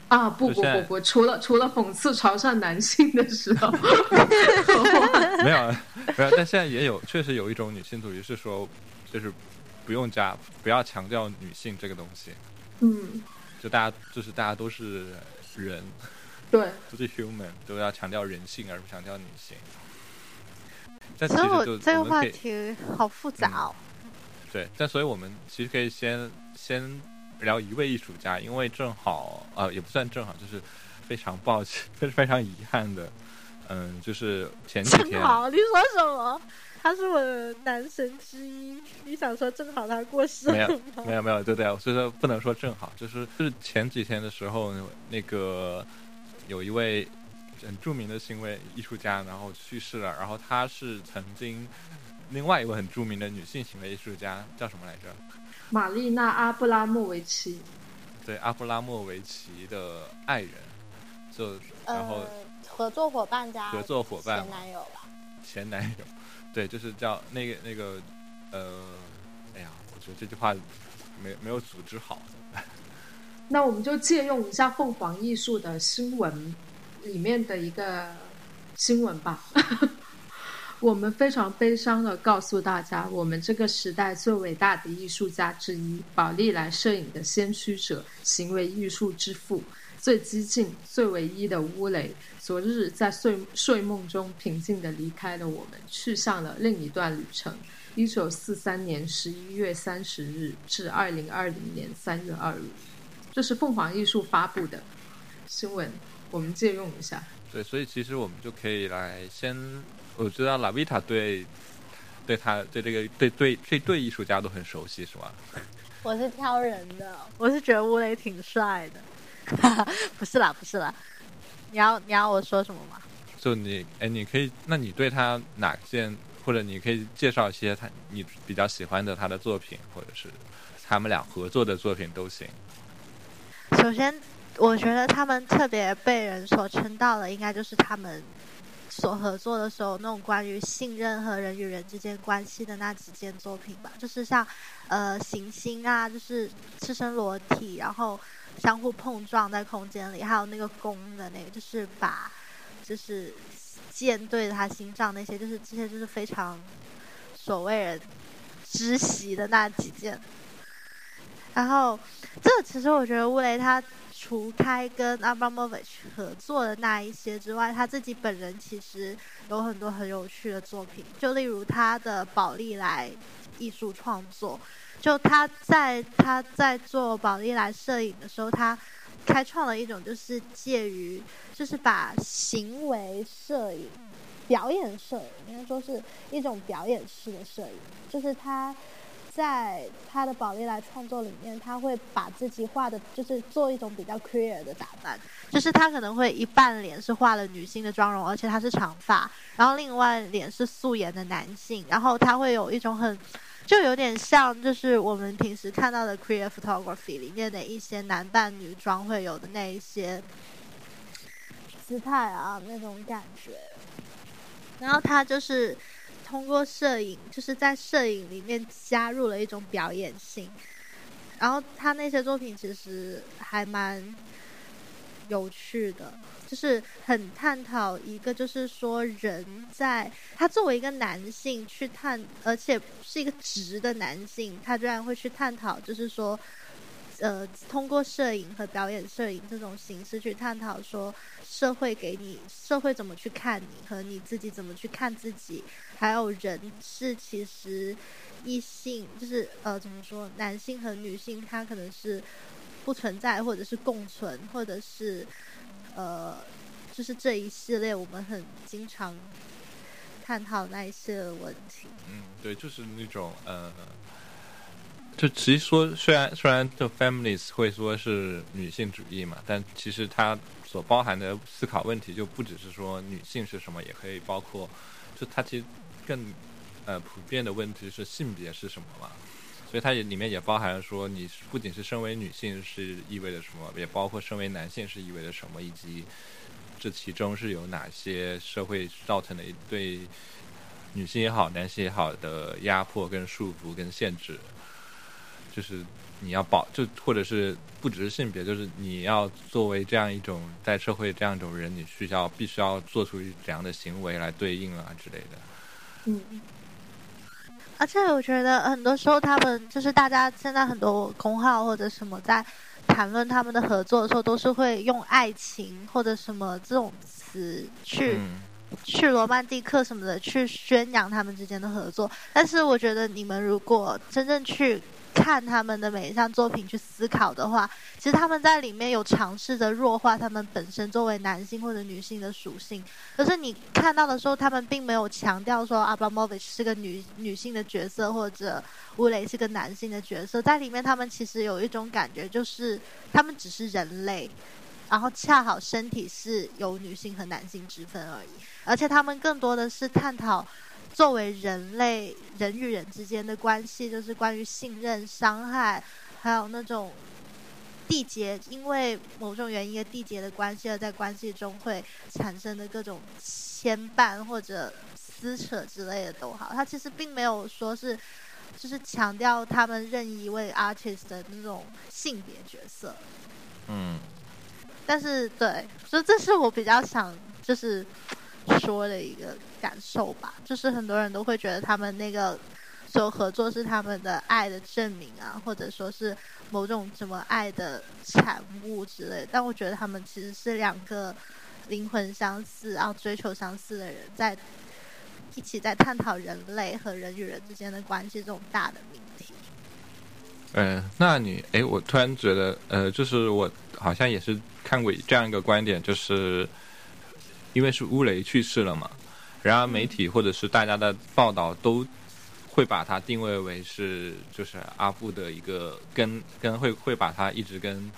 啊不不不不，除了除了讽刺潮汕男性的时候，<laughs> 没有没有，但现在也有，确实有一种女性主义是说，就是不用加，不要强调女性这个东西。嗯，就大家就是大家都是人，对，<laughs> 都是 human，都要强调人性而不强调女性。但其实我这个话题好复杂哦。对，但所以我们其实可以先先聊一位艺术家，因为正好呃，也不算正好，就是非常抱歉，非 <laughs> 非常遗憾的，嗯，就是前几天。正好，你说什么？他是我的男神之一。你想说正好他过世了没有，没有，没有，对对，所以说不能说正好，就是就是前几天的时候，那个有一位。很著名的行为艺术家，然后去世了。然后他是曾经另外一位很著名的女性行为艺术家，叫什么来着？玛丽娜·阿布拉莫维奇。对，阿布拉莫维奇的爱人，就然后合作伙伴加合作伙伴前男友吧。前男友，对，就是叫那个那个呃，哎呀，我觉得这句话没没有组织好。<laughs> 那我们就借用一下凤凰艺术的新闻。里面的一个新闻吧，我们非常悲伤的告诉大家，我们这个时代最伟大的艺术家之一，宝丽来摄影的先驱者，行为艺术之父，最激进、最唯一的乌雷，昨日在睡睡梦中平静的离开了我们，去向了另一段旅程。一九四三年十一月三十日至二零二零年三月二日，这是凤凰艺术发布的新闻。我们借用一下，对，所以其实我们就可以来先，我知道拉维塔对，对他对这个对对这对艺术家都很熟悉，是吗？<laughs> 我是挑人的，我是觉得乌雷挺帅的，<laughs> 不是啦，不是啦，你要你要我说什么吗？就你哎，你可以，那你对他哪件，或者你可以介绍一些他你比较喜欢的他的作品，或者是他们俩合作的作品都行。首先。我觉得他们特别被人所称道的，应该就是他们所合作的时候那种关于信任和人与人之间关系的那几件作品吧。就是像呃行星啊，就是赤身裸体，然后相互碰撞在空间里，还有那个弓的那个，就是把就是箭对着他心脏那些，就是这些就是非常所谓人知悉的那几件。然后这其实我觉得乌雷他。除开跟阿巴莫维奇合作的那一些之外，他自己本人其实有很多很有趣的作品，就例如他的宝丽来艺术创作。就他在他在做宝丽来摄影的时候，他开创了一种就是介于就是把行为摄影、表演摄影，应该说是一种表演式的摄影，就是他在他的宝丽来创作里面，他会把自己画的，就是做一种比较 queer 的打扮，就是他可能会一半脸是画了女性的妆容，而且他是长发，然后另外脸是素颜的男性，然后他会有一种很，就有点像就是我们平时看到的 queer photography 里面的一些男扮女装会有的那一些姿态啊那种感觉，然后他就是。通过摄影，就是在摄影里面加入了一种表演性，然后他那些作品其实还蛮有趣的，就是很探讨一个，就是说人在他作为一个男性去探，而且是一个直的男性，他居然会去探讨，就是说。呃，通过摄影和表演摄影这种形式去探讨说，社会给你社会怎么去看你，和你自己怎么去看自己，还有人是其实异性，就是呃怎么说，男性和女性他可能是不存在，或者是共存，或者是呃，就是这一系列我们很经常探讨那一些问题。嗯，对，就是那种呃。就其实说，虽然虽然就 families 会说是女性主义嘛，但其实它所包含的思考问题就不只是说女性是什么，也可以包括，就它其实更呃普遍的问题是性别是什么嘛。所以它也里面也包含了说，你不仅是身为女性是意味着什么，也包括身为男性是意味着什么，以及这其中是有哪些社会造成的一对女性也好、男性也好的压迫、跟束缚、跟限制。就是你要保，就或者是不只是性别，就是你要作为这样一种在社会这样一种人，你需要必须要做出怎样的行为来对应啊之类的。嗯，而且我觉得很多时候他们就是大家现在很多公号或者什么在谈论他们的合作的时候，都是会用爱情或者什么这种词去去罗曼蒂克什么的去宣扬他们之间的合作。但是我觉得你们如果真正去。看他们的每一项作品去思考的话，其实他们在里面有尝试着弱化他们本身作为男性或者女性的属性。可是你看到的时候，他们并没有强调说阿巴莫维奇是个女女性的角色，或者乌雷是个男性的角色。在里面，他们其实有一种感觉，就是他们只是人类，然后恰好身体是有女性和男性之分而已。而且他们更多的是探讨。作为人类，人与人之间的关系，就是关于信任、伤害，还有那种缔结，因为某种原因的缔结的关系，而在关系中会产生的各种牵绊或者撕扯之类的都好。他其实并没有说是，就是强调他们任意一位 artist 的那种性别角色。嗯。但是，对，所以这是我比较想，就是。说的一个感受吧，就是很多人都会觉得他们那个所有合作是他们的爱的证明啊，或者说是某种什么爱的产物之类。但我觉得他们其实是两个灵魂相似，然后追求相似的人，在一起在探讨人类和人与人之间的关系这种大的命题。嗯，那你哎，我突然觉得，呃，就是我好像也是看过这样一个观点，就是。因为是乌雷去世了嘛，然而媒体或者是大家的报道都会把他定位为是就是阿布的一个跟跟会会把他一直跟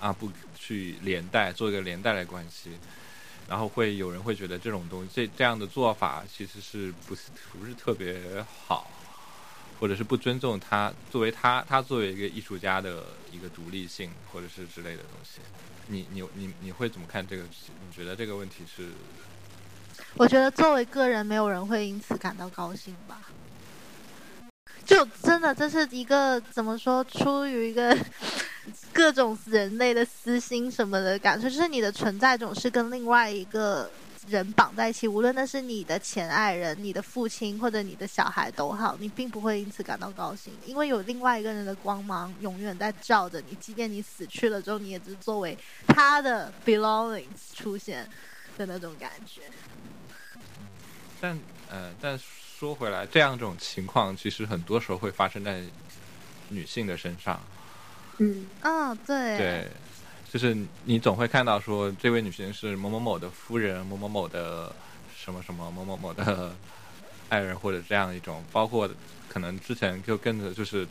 阿布去连带做一个连带的关系，然后会有人会觉得这种东西这这样的做法其实是不是不是特别好，或者是不尊重他作为他他作为一个艺术家的一个独立性或者是之类的东西。你你你你会怎么看这个？你觉得这个问题是？我觉得作为个人，没有人会因此感到高兴吧。就真的这是一个怎么说？出于一个 <laughs> 各种人类的私心什么的感受，就是你的存在总是跟另外一个。人绑在一起，无论那是你的前爱人、你的父亲或者你的小孩都好，你并不会因此感到高兴，因为有另外一个人的光芒永远在照着你，即便你死去了之后，你也只是作为他的 belongings 出现的那种感觉。但呃，但说回来，这样一种情况其实很多时候会发生在女性的身上。嗯，啊，对，对。就是你总会看到说，这位女性是某某某的夫人，某某某的什么什么，某某某的 <laughs> 爱人或者这样一种，包括可能之前就跟着就是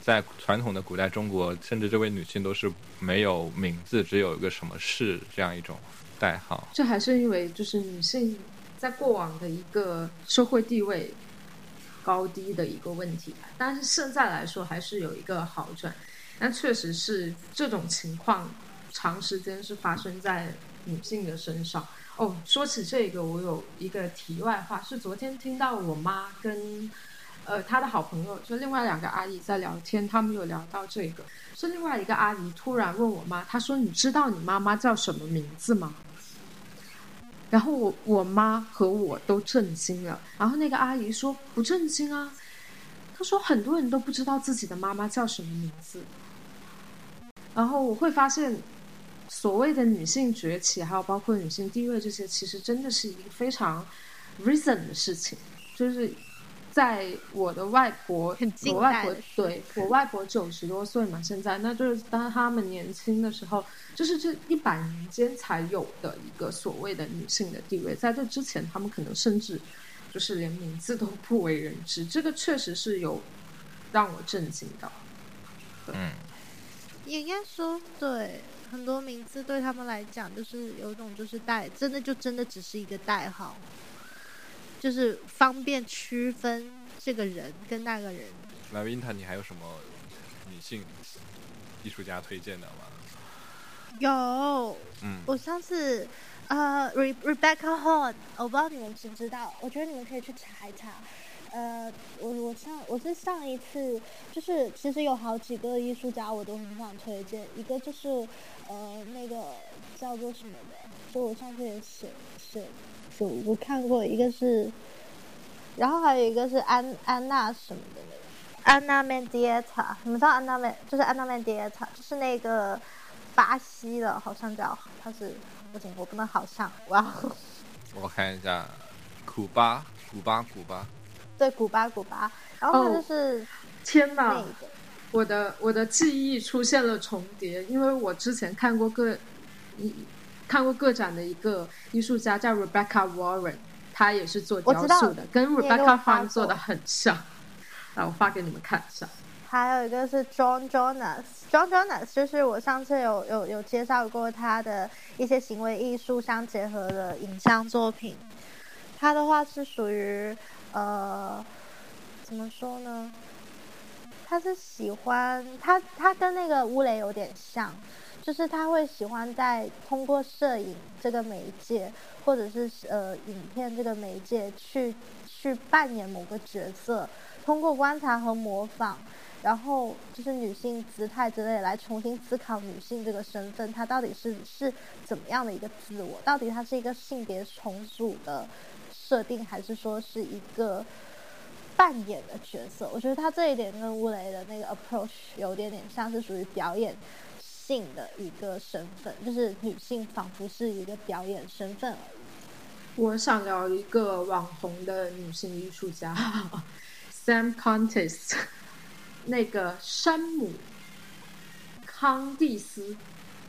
在传统的古代中国，甚至这位女性都是没有名字，只有一个什么氏这样一种代号。这还是因为就是女性在过往的一个社会地位高低的一个问题吧，但是现在来说还是有一个好转，但确实是这种情况长时间是发生在女性的身上。哦，说起这个，我有一个题外话，是昨天听到我妈跟呃她的好朋友，就另外两个阿姨在聊天，他们有聊到这个，是另外一个阿姨突然问我妈，她说：“你知道你妈妈叫什么名字吗？”然后我我妈和我都震惊了，然后那个阿姨说：“不震惊啊。”她说：“很多人都不知道自己的妈妈叫什么名字。”然后我会发现。所谓的女性崛起，还有包括女性地位这些，其实真的是一个非常 recent 的事情。就是在我的外婆，我外婆对我外婆九十多岁嘛，现在那就是当他们年轻的时候，就是这一百年间才有的一个所谓的女性的地位。在这之前，他们可能甚至就是连名字都不为人知。这个确实是有让我震惊到。嗯，应该说对。很多名字对他们来讲，就是有一种就是代，真的就真的只是一个代号，就是方便区分这个人跟那个人。那 Vinta，你还有什么女性艺术家推荐的吗？<laughs> 有，嗯，我上次呃，Rebecca Horn，我不知道你们知不知道，我觉得你们可以去查一查。呃，我我上我是上一次，就是其实有好几个艺术家我都很想推荐，一个就是呃那个叫做什么的，就我上次也写写写我看过，一个是，然后还有一个是安安娜什么的那个安娜曼迪埃塔，你们知道安娜曼就是安娜曼迪埃塔，就是那个巴西的，好像叫他是不行，我不能好像哇，我看一下，古巴古巴古巴。对，古巴，古巴，然后就是，天哪，我的我的记忆出现了重叠，因为我之前看过个一看过个展的一个艺术家叫 Rebecca Warren，他也是做雕塑的，跟 Rebecca Farm 做的很像，<laughs> 来，我发给你们看一下。还有一个是 John Jonas，John Jonas 就是我上次有有有介绍过他的一些行为艺术相结合的影像作品，他的话是属于。呃，怎么说呢？他是喜欢他，他跟那个乌雷有点像，就是他会喜欢在通过摄影这个媒介，或者是呃影片这个媒介去去扮演某个角色，通过观察和模仿，然后就是女性姿态之类来重新思考女性这个身份，她到底是是怎么样的一个自我？到底她是一个性别重组的？设定还是说是一个扮演的角色，我觉得他这一点跟乌雷的那个 approach 有点点像是属于表演性的一个身份，就是女性仿佛是一个表演身份而已。我想聊一个网红的女性艺术家 Sam Contis，<laughs> 那个山姆康蒂斯，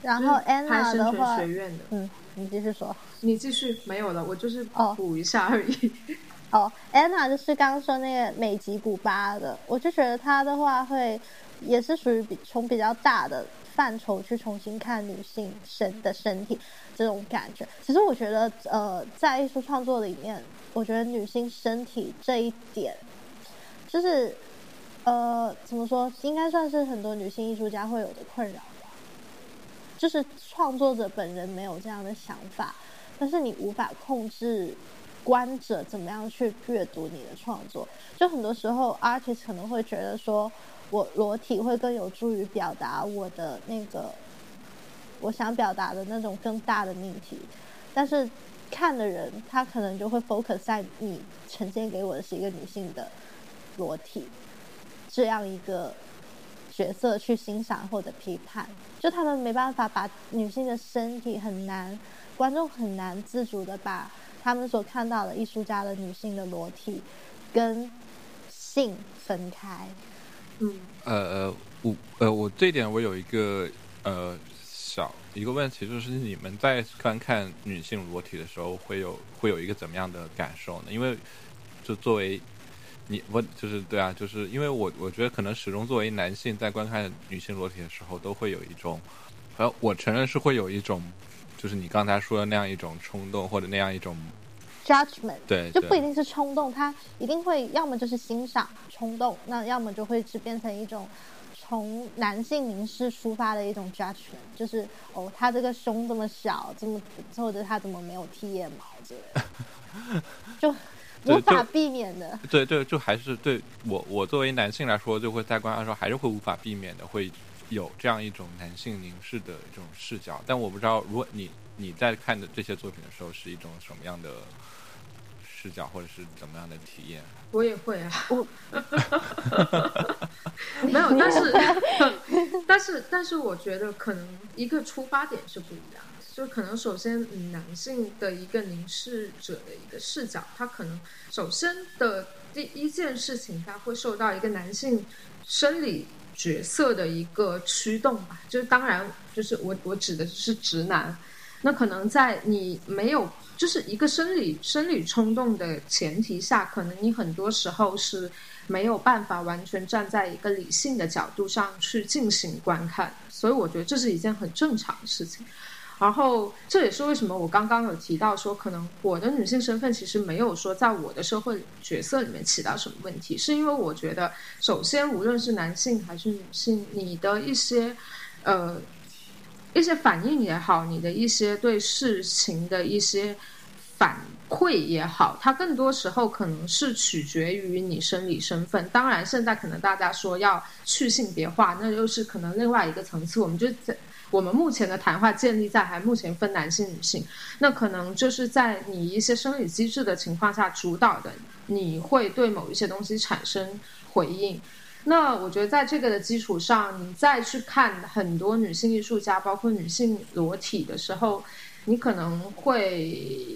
然后 Anna 的话，学院的，嗯。你继续说，你继续没有了，我就是补一下而已。<laughs> 哦，Anna 就是刚刚说那个美籍古巴的，我就觉得她的话会也是属于比从比较大的范畴去重新看女性身的身体这种感觉。其实我觉得，呃，在艺术创作里面，我觉得女性身体这一点，就是呃，怎么说，应该算是很多女性艺术家会有的困扰。就是创作者本人没有这样的想法，但是你无法控制观者怎么样去阅读你的创作。就很多时候，artist 可能会觉得说，我裸体会更有助于表达我的那个我想表达的那种更大的命题，但是看的人他可能就会 focus 在你呈现给我的是一个女性的裸体这样一个。角色去欣赏或者批判，就他们没办法把女性的身体很难，观众很难自主的把他们所看到的艺术家的女性的裸体跟性分开。嗯，呃呃，我呃我这点我有一个呃小一个问题，就是你们在观看女性裸体的时候，会有会有一个怎么样的感受呢？因为就作为你我就是对啊，就是因为我我觉得可能始终作为男性在观看女性裸体的时候，都会有一种，呃，我承认是会有一种，就是你刚才说的那样一种冲动或者那样一种 judgment，对，就不一定是冲动，他一定会要么就是欣赏冲动，那要么就会是变成一种从男性凝视出发的一种 judgment，就是哦，他这个胸这么小，这么或者他怎么没有剃腋毛之类的，<laughs> 就。无法避免的，对对，就还是对我我作为男性来说，就会在观看的时候还是会无法避免的，会有这样一种男性凝视的这种视角。但我不知道，如果你你在看的这些作品的时候，是一种什么样的视角，或者是怎么样的体验？我也会啊，我 <laughs> 没有，但是但是但是，我觉得可能一个出发点是不一样。就可能首先，男性的一个凝视者的一个视角，他可能首先的第一件事情，他会受到一个男性生理角色的一个驱动吧。就是当然，就是我我指的是直男，那可能在你没有就是一个生理生理冲动的前提下，可能你很多时候是没有办法完全站在一个理性的角度上去进行观看，所以我觉得这是一件很正常的事情。然后这也是为什么我刚刚有提到说，可能我的女性身份其实没有说在我的社会角色里面起到什么问题，是因为我觉得，首先无论是男性还是女性，你的一些，呃，一些反应也好，你的一些对事情的一些反馈也好，它更多时候可能是取决于你生理身份。当然，现在可能大家说要去性别化，那又是可能另外一个层次，我们就在。我们目前的谈话建立在还目前分男性女性，那可能就是在你一些生理机制的情况下主导的，你会对某一些东西产生回应。那我觉得在这个的基础上，你再去看很多女性艺术家，包括女性裸体的时候，你可能会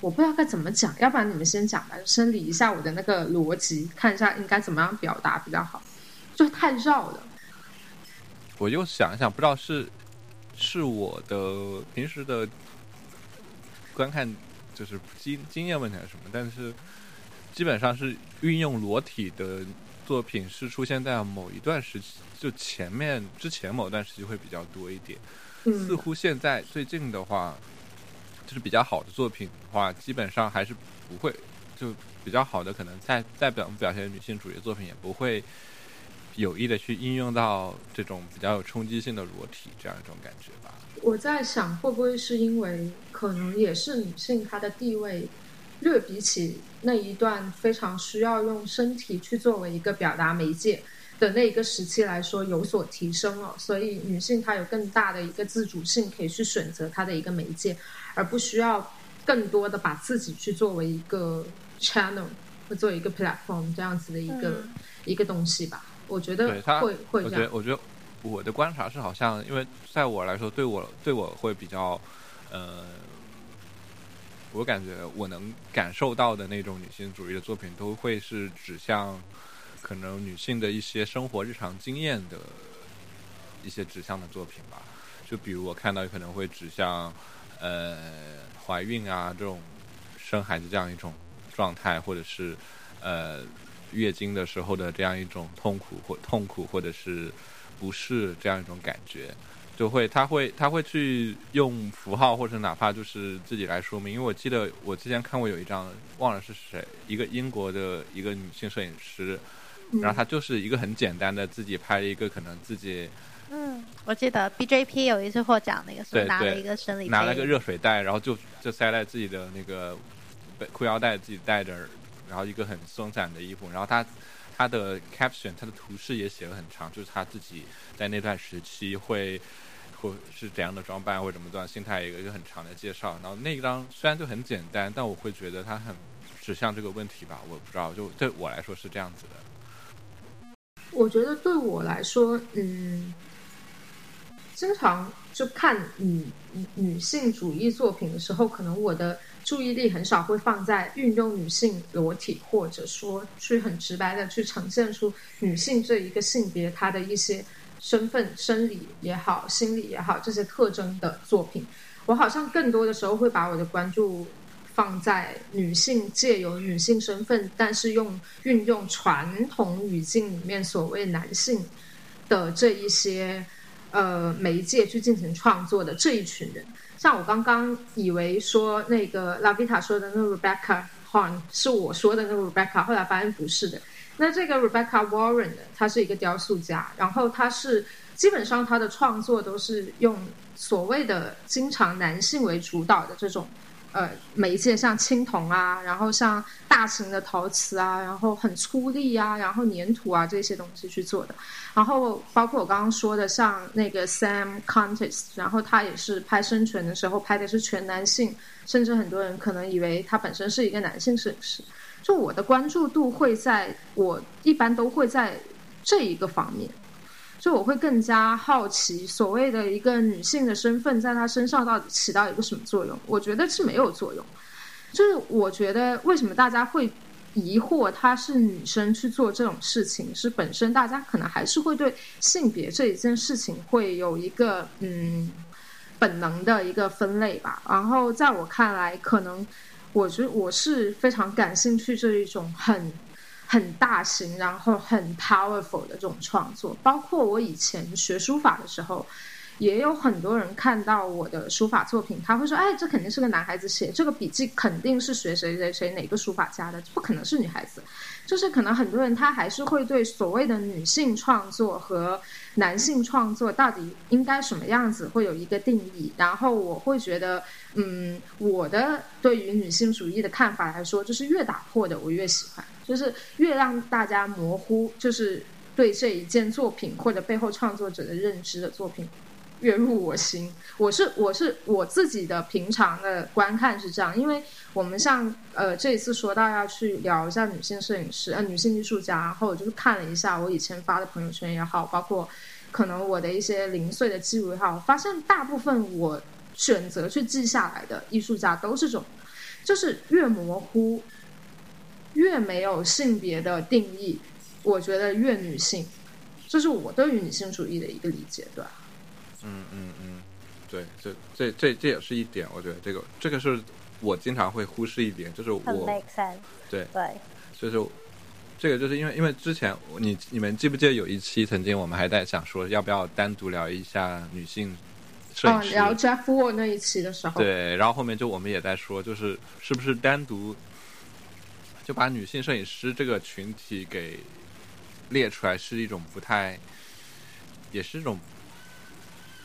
我不知道该怎么讲，要不然你们先讲吧，整理一下我的那个逻辑，看一下应该怎么样表达比较好，就太绕了。我又想一想，不知道是。是我的平时的观看就是经经验问题还是什么？但是基本上是运用裸体的作品是出现在某一段时期，就前面之前某段时期会比较多一点。似乎现在最近的话，就是比较好的作品的话，基本上还是不会就比较好的，可能在在表表现女性主义的作品也不会。有意的去应用到这种比较有冲击性的裸体这样一种感觉吧。我在想，会不会是因为可能也是女性她的地位略比起那一段非常需要用身体去作为一个表达媒介的那一个时期来说有所提升了，所以女性她有更大的一个自主性，可以去选择她的一个媒介，而不需要更多的把自己去作为一个 channel 或作为一个 platform 这样子的一个一个东西吧。我觉得会会这样。我觉得，我觉得我的观察是，好像因为在我来说，对我对我会比较，呃，我感觉我能感受到的那种女性主义的作品，都会是指向可能女性的一些生活日常经验的一些指向的作品吧。就比如我看到可能会指向呃怀孕啊这种生孩子这样一种状态，或者是呃。月经的时候的这样一种痛苦或痛苦或者是不适这样一种感觉，就会他会他会去用符号或者哪怕就是自己来说明。因为我记得我之前看过有一张忘了是谁，一个英国的一个女性摄影师，然后她就是一个很简单的自己拍了一个可能自己，嗯，我记得 BJP 有一次获奖那个时候拿了一个生理拿了个热水袋，然后就就塞在自己的那个裤腰带自己带着。然后一个很松散的衣服，然后他他的 caption，他的图示也写了很长，就是他自己在那段时期会或是怎样的装扮或者怎么样心态，一个一个很长的介绍。然后那一张虽然就很简单，但我会觉得他很指向这个问题吧，我不知道，就对我来说是这样子的。我觉得对我来说，嗯，经常就看女女性主义作品的时候，可能我的。注意力很少会放在运用女性裸体，或者说去很直白的去呈现出女性这一个性别她的一些身份、生理也好、心理也好这些特征的作品。我好像更多的时候会把我的关注放在女性借由女性身份，但是用运用传统语境里面所谓男性的这一些呃媒介去进行创作的这一群人。像我刚刚以为说那个拉维塔说的那个 Rebecca Horn 是我说的那个 Rebecca，后来发现不是的。那这个 Rebecca Warren 呢，她是一个雕塑家，然后她是基本上她的创作都是用所谓的经常男性为主导的这种呃媒介，像青铜啊，然后像大型的陶瓷啊，然后很粗粝啊，然后粘土啊这些东西去做的。然后包括我刚刚说的，像那个 Sam Contis，然后他也是拍生存的时候拍的是全男性，甚至很多人可能以为他本身是一个男性摄影师。就我的关注度会在我一般都会在这一个方面，就我会更加好奇所谓的一个女性的身份在她身上到底起到一个什么作用？我觉得是没有作用。就是我觉得为什么大家会疑惑她是女生去做这种事情，是本身大家可能还是会对性别这一件事情会有一个嗯本能的一个分类吧。然后在我看来，可能。我觉我是非常感兴趣这一种很很大型，然后很 powerful 的这种创作。包括我以前学书法的时候，也有很多人看到我的书法作品，他会说：“哎，这肯定是个男孩子写，这个笔记肯定是学谁谁谁哪个书法家的，不可能是女孩子。”就是可能很多人他还是会对所谓的女性创作和男性创作到底应该什么样子会有一个定义。然后我会觉得，嗯，我的对于女性主义的看法来说，就是越打破的我越喜欢，就是越让大家模糊，就是对这一件作品或者背后创作者的认知的作品。越入我心，我是我是我自己的平常的观看是这样，因为我们像呃这一次说到要去聊一下女性摄影师呃女性艺术家，然后我就是看了一下我以前发的朋友圈也好，包括可能我的一些零碎的记录也好，发现大部分我选择去记下来的艺术家都是这种，就是越模糊，越没有性别的定义，我觉得越女性，这是我对于女性主义的一个理解，对吧？嗯嗯嗯，对，这这这这也是一点，我觉得这个这个是我经常会忽视一点，就是我对对，就是这个就是因为因为之前你你们记不记得有一期曾经我们还在想说要不要单独聊一下女性摄影师，聊 Jeff Wall 那一期的时候，对，然后后面就我们也在说，就是是不是单独就把女性摄影师这个群体给列出来是一种不太，也是一种。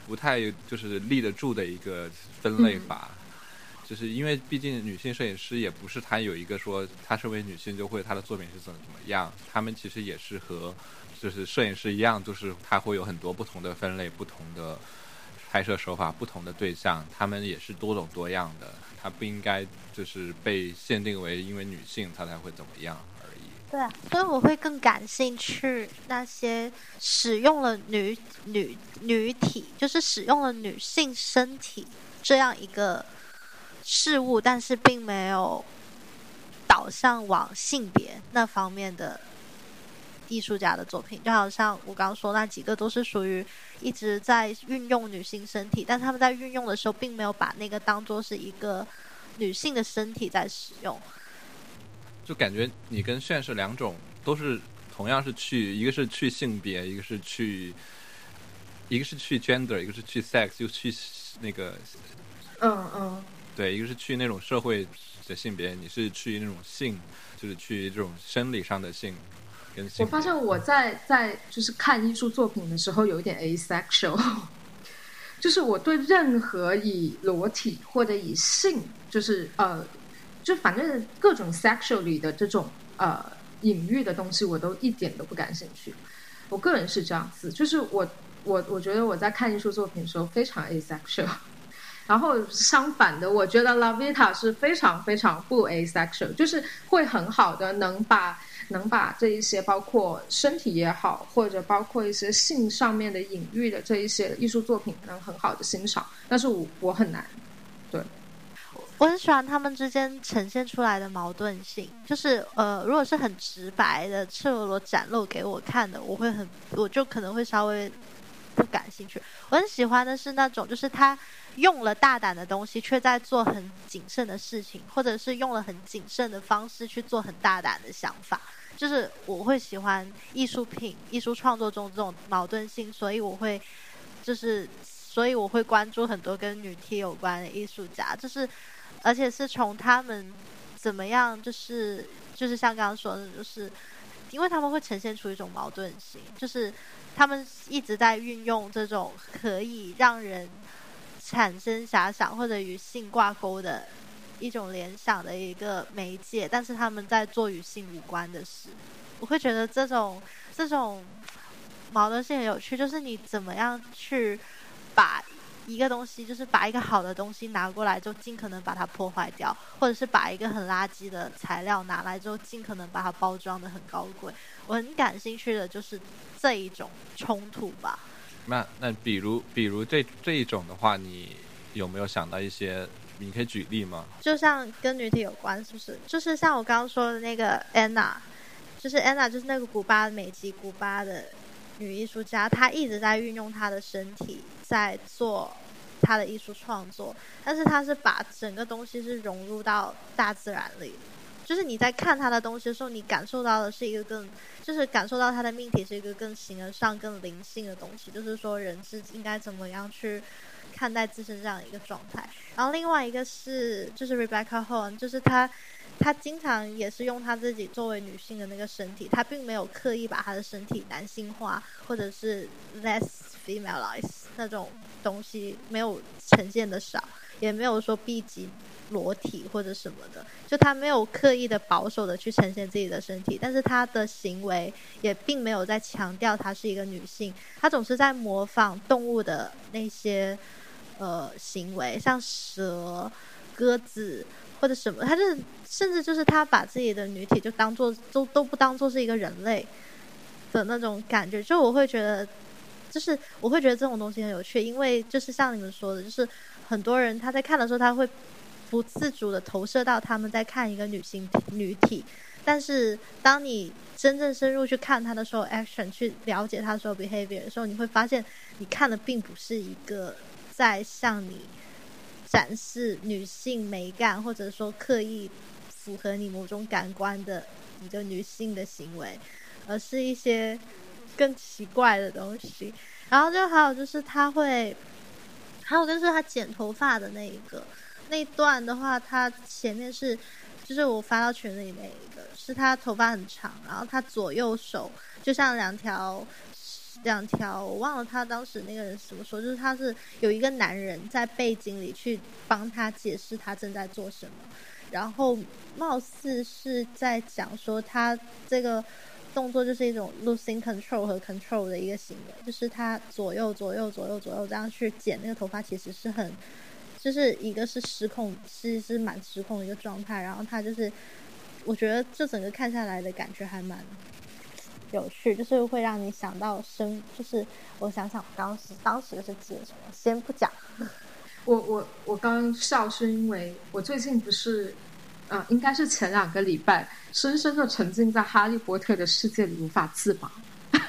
不太就是立得住的一个分类法，就是因为毕竟女性摄影师也不是她有一个说她身为女性就会她的作品是怎么怎么样，她们其实也是和就是摄影师一样，就是她会有很多不同的分类、不同的拍摄手法、不同的对象，她们也是多种多样的，她不应该就是被限定为因为女性她才会怎么样。对啊，所以我会更感兴趣那些使用了女女女体，就是使用了女性身体这样一个事物，但是并没有导向往性别那方面的艺术家的作品。就好像我刚刚说那几个，都是属于一直在运用女性身体，但他们在运用的时候，并没有把那个当做是一个女性的身体在使用。就感觉你跟炫是两种，都是同样是去，一个是去性别，一个是去，一个是去 gender，一个是去 sex，又去那个，嗯嗯，对，一个是去那种社会的性别，你是去那种性，就是去这种生理上的性。跟我发现我在在就是看艺术作品的时候有一点 asexual，<laughs> 就是我对任何以裸体或者以性，就是呃。就反正各种 sexually 的这种呃隐喻的东西，我都一点都不感兴趣。我个人是这样子，就是我我我觉得我在看艺术作品的时候非常 asexual，<laughs> 然后相反的，我觉得 Lavita 是非常非常不 asexual，就是会很好的能把能把这一些包括身体也好，或者包括一些性上面的隐喻的这一些艺术作品，能很好的欣赏。但是我我很难，对。我很喜欢他们之间呈现出来的矛盾性，就是呃，如果是很直白的、赤裸裸展露给我看的，我会很，我就可能会稍微不感兴趣。我很喜欢的是那种，就是他用了大胆的东西，却在做很谨慎的事情，或者是用了很谨慎的方式去做很大胆的想法。就是我会喜欢艺术品、艺术创作中这种矛盾性，所以我会就是所以我会关注很多跟女 T 有关的艺术家，就是而且是从他们怎么样，就是就是像刚刚说的，就是因为他们会呈现出一种矛盾性，就是他们一直在运用这种可以让人产生遐想或者与性挂钩的。一种联想的一个媒介，但是他们在做与性无关的事，我会觉得这种这种矛盾性很有趣，就是你怎么样去把一个东西，就是把一个好的东西拿过来，就尽可能把它破坏掉，或者是把一个很垃圾的材料拿来之后，尽可能把它包装的很高贵。我很感兴趣的就是这一种冲突吧。那那比如比如这这一种的话，你有没有想到一些？你可以举例吗？就像跟女体有关，是不是？就是像我刚刚说的那个安娜，就是安娜，就是那个古巴美籍古巴的女艺术家，她一直在运用她的身体在做她的艺术创作，但是她是把整个东西是融入到大自然里，就是你在看她的东西的时候，你感受到的是一个更，就是感受到她的命题是一个更形而上、更灵性的东西，就是说人是应该怎么样去。看待自身这样一个状态，然后另外一个是就是 Rebecca Horn，就是她，她经常也是用她自己作为女性的那个身体，她并没有刻意把她的身体男性化或者是 less femaleize 那种东西没有呈现的少，也没有说避及裸体或者什么的，就她没有刻意的保守的去呈现自己的身体，但是她的行为也并没有在强调她是一个女性，她总是在模仿动物的那些。呃，行为像蛇、鸽子或者什么，他就甚至就是他把自己的女体就当做都都不当做是一个人类的那种感觉，就我会觉得，就是我会觉得这种东西很有趣，因为就是像你们说的，就是很多人他在看的时候，他会不自主的投射到他们在看一个女性女体，但是当你真正深入去看他的时候，action 去了解他的时候 behavior 的时候，你会发现你看的并不是一个。在向你展示女性美感，或者说刻意符合你某种感官的一个女性的行为，而是一些更奇怪的东西。然后就还有就是他会，还有就是他剪头发的那一个那一段的话，他前面是就是我发到群里那一个，是他头发很长，然后他左右手就像两条。两条，我忘了他当时那个人怎么说，就是他是有一个男人在背景里去帮他解释他正在做什么，然后貌似是在讲说他这个动作就是一种 losing control 和 control 的一个行为，就是他左右左右左右左右这样去剪那个头发，其实是很，就是一个是失控，是是蛮失控的一个状态，然后他就是，我觉得这整个看下来的感觉还蛮。有趣，就是会让你想到生，就是我想想当时当时是指什么，先不讲。<laughs> 我我我刚笑是因为我最近不是，呃，应该是前两个礼拜，深深的沉浸在哈利波特的世界里无法自拔。<laughs>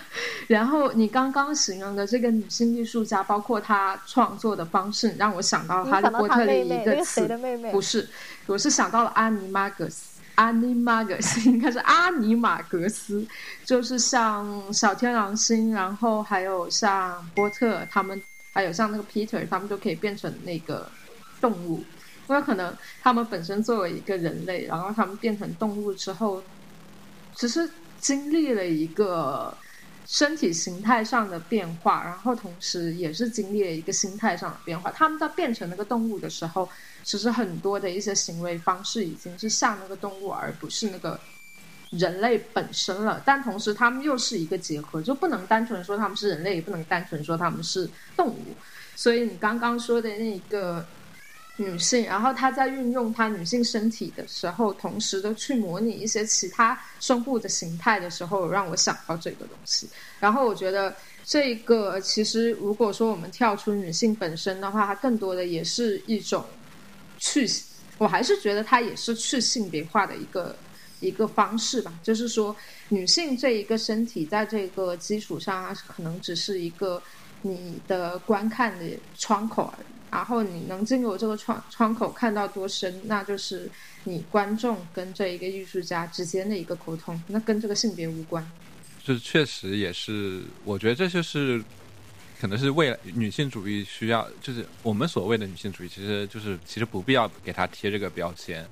然后你刚刚形容的这个女性艺术家，包括她创作的方式，让我想到哈利波特里一个词，不是，我是想到了安妮玛格斯。阿尼玛格斯应该是阿尼玛格斯，<laughs> 就是像小天狼星，然后还有像波特他们，还有像那个 Peter 他们都可以变成那个动物，因为可能他们本身作为一个人类，然后他们变成动物之后，只是经历了一个身体形态上的变化，然后同时也是经历了一个心态上的变化。他们在变成那个动物的时候。其实很多的一些行为方式已经是像那个动物，而不是那个人类本身了。但同时，他们又是一个结合，就不能单纯说他们是人类，也不能单纯说他们是动物。所以你刚刚说的那个女性，然后她在运用她女性身体的时候，同时的去模拟一些其他生物的形态的时候，让我想到这个东西。然后我觉得。这个其实，如果说我们跳出女性本身的话，它更多的也是一种。去，我还是觉得它也是去性别化的一个一个方式吧。就是说，女性这一个身体在这个基础上，可能只是一个你的观看的窗口而已。然后你能进入这个窗窗口看到多深，那就是你观众跟这一个艺术家之间的一个沟通，那跟这个性别无关。就是确实也是，我觉得这就是可能是未来女性主义需要，就是我们所谓的女性主义，其实就是其实不必要给她贴这个标签。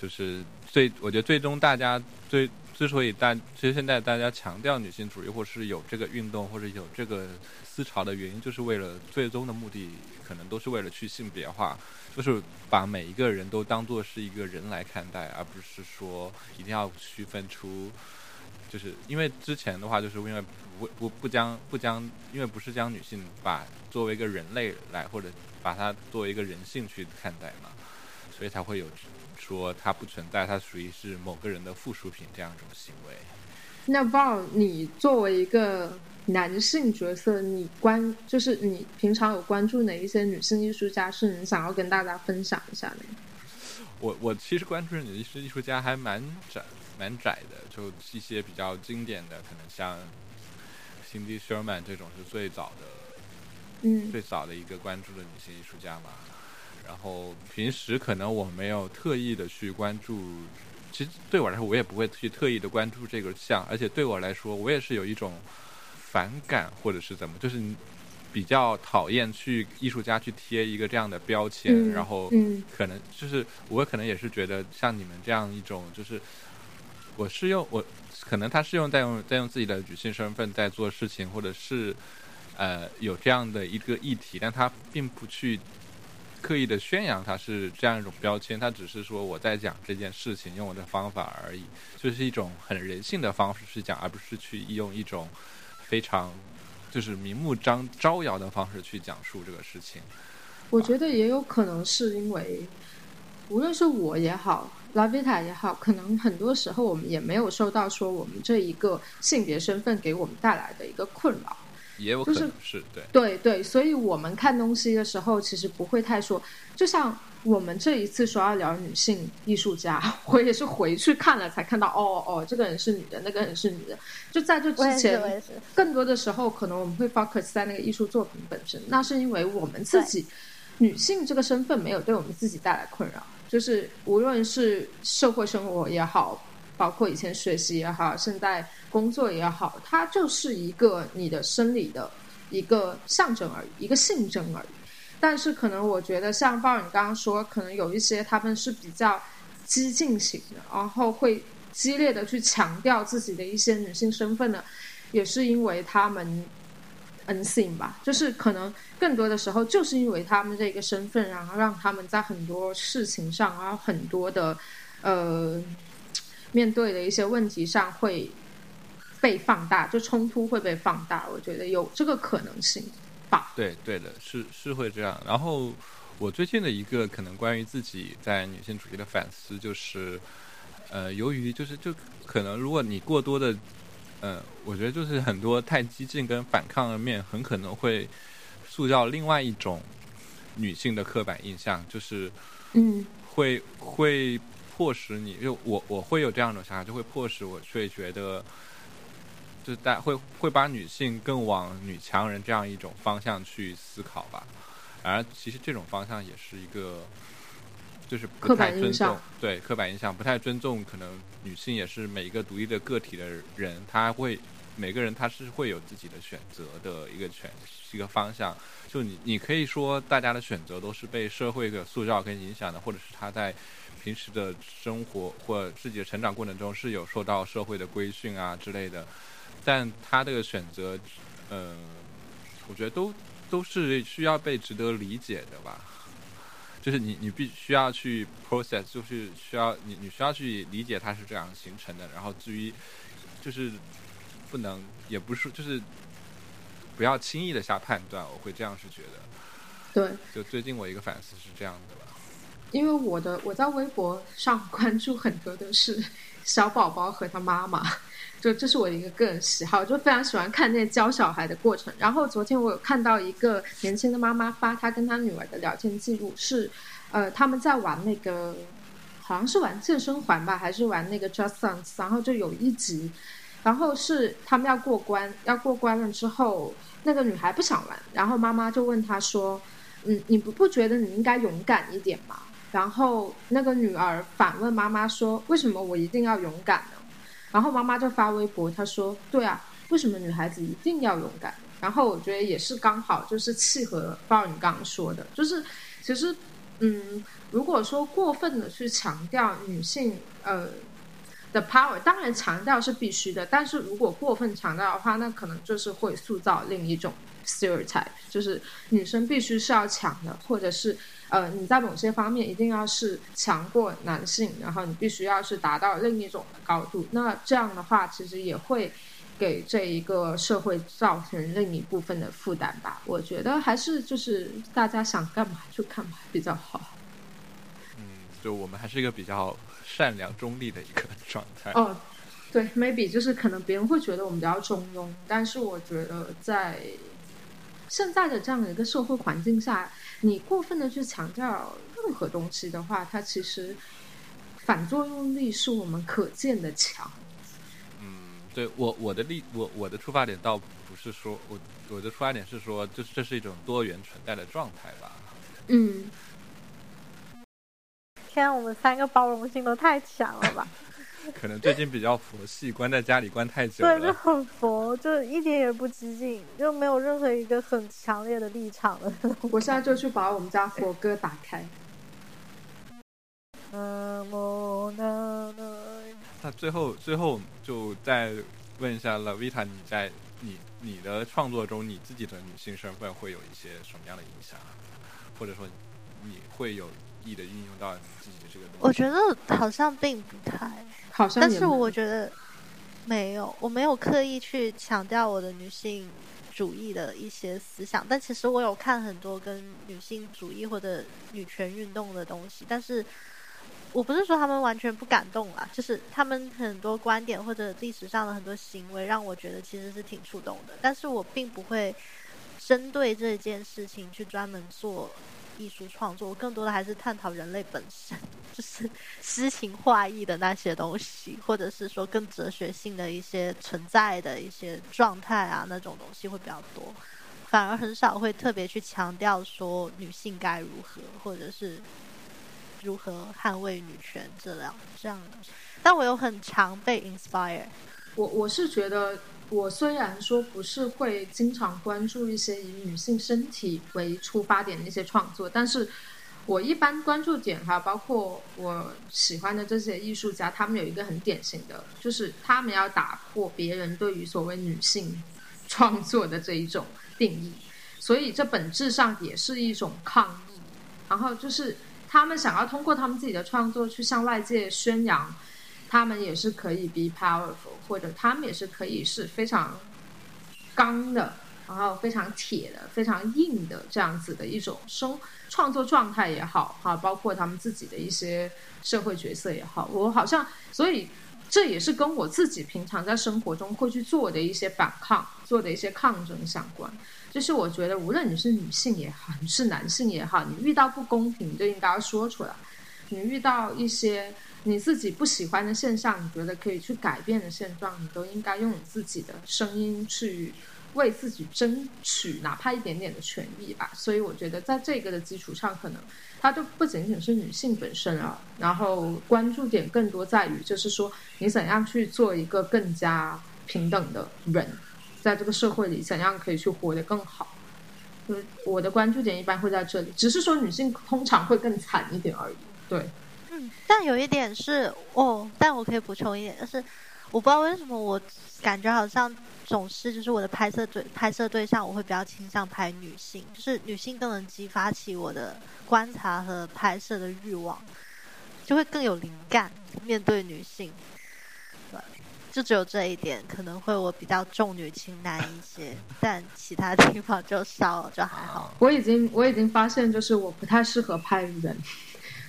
就是最，我觉得最终大家最之所以大，其实现在大家强调女性主义，或是有这个运动或者有这个思潮的原因，就是为了最终的目的。可能都是为了去性别化，就是把每一个人都当做是一个人来看待，而不是说一定要区分出，就是因为之前的话，就是因为不不不将不将，因为不是将女性把作为一个人类来，或者把它作为一个人性去看待嘛，所以才会有说它不存在，它属于是某个人的附属品这样一种行为。那 Val，你作为一个。男性角色，你关就是你平常有关注哪一些女性艺术家？是你想要跟大家分享一下的？我我其实关注的女性艺术家还蛮窄蛮窄的，就一些比较经典的，可能像 Cindy Sherman 这种是最早的，嗯，最早的一个关注的女性艺术家嘛。然后平时可能我没有特意的去关注，其实对我来说，我也不会去特意的关注这个像，而且对我来说，我也是有一种。反感或者是怎么，就是比较讨厌去艺术家去贴一个这样的标签，然后可能就是我可能也是觉得像你们这样一种，就是我是用我可能他是用在用在用自己的女性身份在做事情，或者是呃有这样的一个议题，但他并不去刻意的宣扬它是这样一种标签，他只是说我在讲这件事情用我的方法而已，就是一种很人性的方式去讲，而不是去用一种。非常，就是明目张招摇的方式去讲述这个事情。我觉得也有可能是因为，无论是我也好，拉维塔也好，可能很多时候我们也没有受到说我们这一个性别身份给我们带来的一个困扰。也有可能是对，对对，所以我们看东西的时候，其实不会太说，就像。我们这一次说要聊女性艺术家，<laughs> 我也是回去看了才看到，哦哦，这个人是女的，那个人是女的。就在这之前，更多的时候可能我们会 focus 在那个艺术作品本身。那是因为我们自己女性这个身份没有对我们自己带来困扰，就是无论是社会生活也好，包括以前学习也好，现在工作也好，它就是一个你的生理的一个象征而已，一个性征而已。但是可能我觉得像鲍尔你刚刚说，可能有一些他们是比较激进型的，然后会激烈的去强调自己的一些女性身份的，也是因为他们 N 性吧，就是可能更多的时候就是因为他们这个身份，然后让他们在很多事情上，然后很多的呃面对的一些问题上会被放大，就冲突会被放大，我觉得有这个可能性吧。对对的，是是会这样。然后我最近的一个可能关于自己在女性主义的反思，就是，呃，由于就是就可能如果你过多的，呃，我觉得就是很多太激进跟反抗的面，很可能会塑造另外一种女性的刻板印象，就是，嗯，会会迫使你，就我我会有这样的想法，就会迫使我会觉得。就是大会会把女性更往女强人这样一种方向去思考吧，而其实这种方向也是一个，就是不太尊重，对刻板印象不太尊重，可能女性也是每一个独立的个体的人，她会每个人他是会有自己的选择的一个权一个方向，就你你可以说大家的选择都是被社会的塑造跟影响的，或者是他在平时的生活或自己的成长过程中是有受到社会的规训啊之类的。但他这个选择，嗯，我觉得都都是需要被值得理解的吧。就是你你必须要去 process，就是需要你你需要去理解它是这样形成的。然后至于就是不能，也不是就是不要轻易的下判断，我会这样是觉得。对。就最近我一个反思是这样的吧。因为我的我在微博上 <laughs> 关注很多的是 <laughs> 小宝宝和他妈妈。就这是我的一个个人喜好，就非常喜欢看那教小孩的过程。然后昨天我有看到一个年轻的妈妈发她跟她女儿的聊天记录，是，呃，他们在玩那个，好像是玩健身环吧，还是玩那个 Just Dance。然后就有一集，然后是他们要过关，要过关了之后，那个女孩不想玩，然后妈妈就问她说：“嗯，你不不觉得你应该勇敢一点吗？”然后那个女儿反问妈妈说：“为什么我一定要勇敢呢？”然后妈妈就发微博，她说：“对啊，为什么女孩子一定要勇敢？”然后我觉得也是刚好就是契合包你刚刚说的，就是其实嗯，如果说过分的去强调女性呃。的 power 当然强调是必须的，但是如果过分强调的话，那可能就是会塑造另一种 stereotype，就是女生必须是要强的，或者是呃你在某些方面一定要是强过男性，然后你必须要是达到另一种的高度。那这样的话，其实也会给这一个社会造成另一部分的负担吧。我觉得还是就是大家想干嘛就干嘛比较好。嗯，就我们还是一个比较。善良中立的一个状态哦，对，maybe 就是可能别人会觉得我们比较中庸，但是我觉得在现在的这样的一个社会环境下，你过分的去强调任何东西的话，它其实反作用力是我们可见的强。嗯，对我我的立我我的出发点倒不是说我我的出发点是说，就是这是一种多元存在的状态吧。嗯。天，我们三个包容性都太强了吧？<laughs> 可能最近比较佛系，关在家里关太久了。对，就很佛，就一点也不激进，就没有任何一个很强烈的立场了。<laughs> 我现在就去把我们家佛歌打开。那最后，最后就再问一下了，Vita，你在你你的创作中，你自己的女性身份会有一些什么样的影响？或者说，你会有？意的运用到你自己的这个东西，我觉得好像并不太，好像，但是我觉得没有，我没有刻意去强调我的女性主义的一些思想，但其实我有看很多跟女性主义或者女权运动的东西，但是我不是说他们完全不感动啦，就是他们很多观点或者历史上的很多行为让我觉得其实是挺触动的，但是我并不会针对这件事情去专门做。艺术创作，我更多的还是探讨人类本身，就是诗情画意的那些东西，或者是说更哲学性的一些存在的一些状态啊，那种东西会比较多，反而很少会特别去强调说女性该如何，或者是如何捍卫女权这样这样的。但我有很常被 inspire，我我是觉得。我虽然说不是会经常关注一些以女性身体为出发点的一些创作，但是我一般关注点哈，包括我喜欢的这些艺术家，他们有一个很典型的，就是他们要打破别人对于所谓女性创作的这一种定义，所以这本质上也是一种抗议。然后就是他们想要通过他们自己的创作去向外界宣扬。他们也是可以 be powerful，或者他们也是可以是非常刚的，然后非常铁的、非常硬的这样子的一种生创作状态也好，哈，包括他们自己的一些社会角色也好，我好像，所以这也是跟我自己平常在生活中会去做的一些反抗、做的一些抗争相关。就是我觉得，无论你是女性也好，你是男性也好，你遇到不公平，你就应该要说出来；你遇到一些。你自己不喜欢的现象，你觉得可以去改变的现状，你都应该用你自己的声音去为自己争取，哪怕一点点的权益吧。所以我觉得，在这个的基础上，可能它就不仅仅是女性本身啊，然后关注点更多在于，就是说你怎样去做一个更加平等的人，在这个社会里怎样可以去活得更好。嗯，我的关注点一般会在这里，只是说女性通常会更惨一点而已。对。但有一点是哦，但我可以补充一点，就是我不知道为什么我感觉好像总是就是我的拍摄对拍摄对象，我会比较倾向拍女性，就是女性更能激发起我的观察和拍摄的欲望，就会更有灵感面对女性。就只有这一点可能会我比较重女轻男一些，但其他地方就少就还好。我已经我已经发现，就是我不太适合拍人。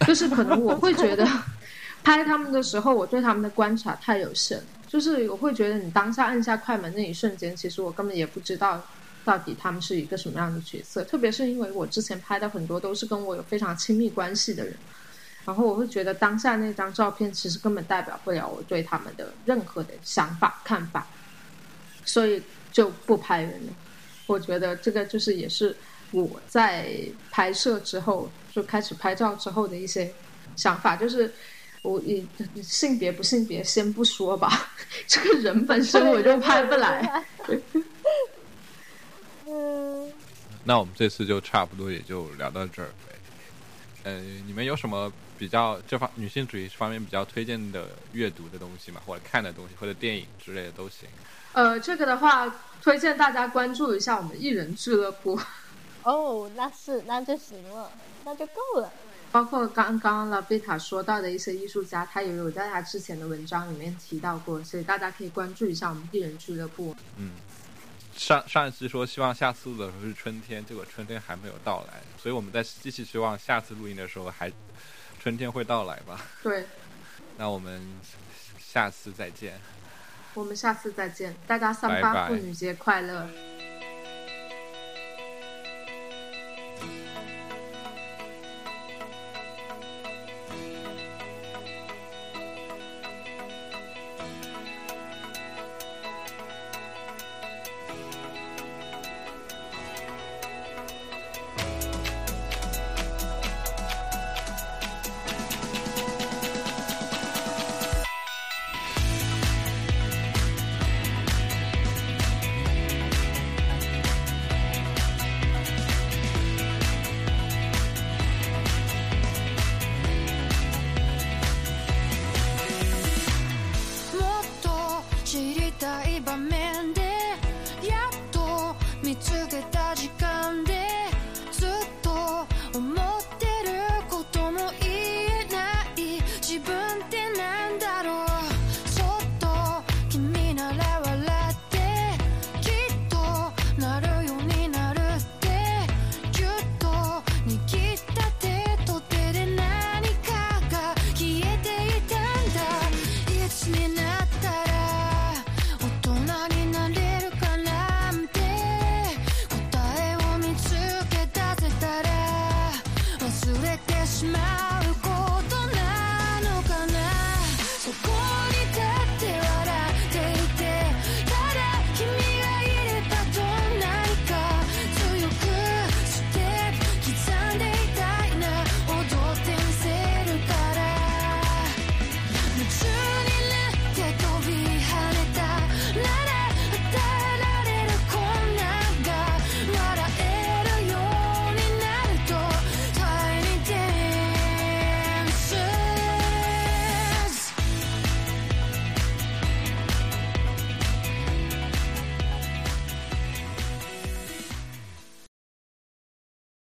<laughs> 就是可能我会觉得，<laughs> 拍他们的时候，我对他们的观察太有限。就是我会觉得，你当下按下快门那一瞬间，其实我根本也不知道到底他们是一个什么样的角色。特别是因为我之前拍的很多都是跟我有非常亲密关系的人，然后我会觉得当下那张照片其实根本代表不了我对他们的任何的想法看法，所以就不拍人了。我觉得这个就是也是我在拍摄之后就开始拍照之后的一些想法，就是我也性别不性别先不说吧，<laughs> 这个人本身我就拍不来。<laughs> 嗯，那我们这次就差不多也就聊到这儿呗。呃，你们有什么比较这方女性主义方面比较推荐的阅读的东西吗？或者看的东西，或者电影之类的都行。呃，这个的话，推荐大家关注一下我们艺人俱乐部，哦，那是那就行了，那就够了。包括刚刚拉贝塔说到的一些艺术家，他也有在他之前的文章里面提到过，所以大家可以关注一下我们艺人俱乐部。嗯，上上一期说希望下次录的时候是春天，结果春天还没有到来，所以我们在继续希望下次录音的时候还春天会到来吧。对，<laughs> 那我们下次再见。我们下次再见，大家三八妇女节快乐！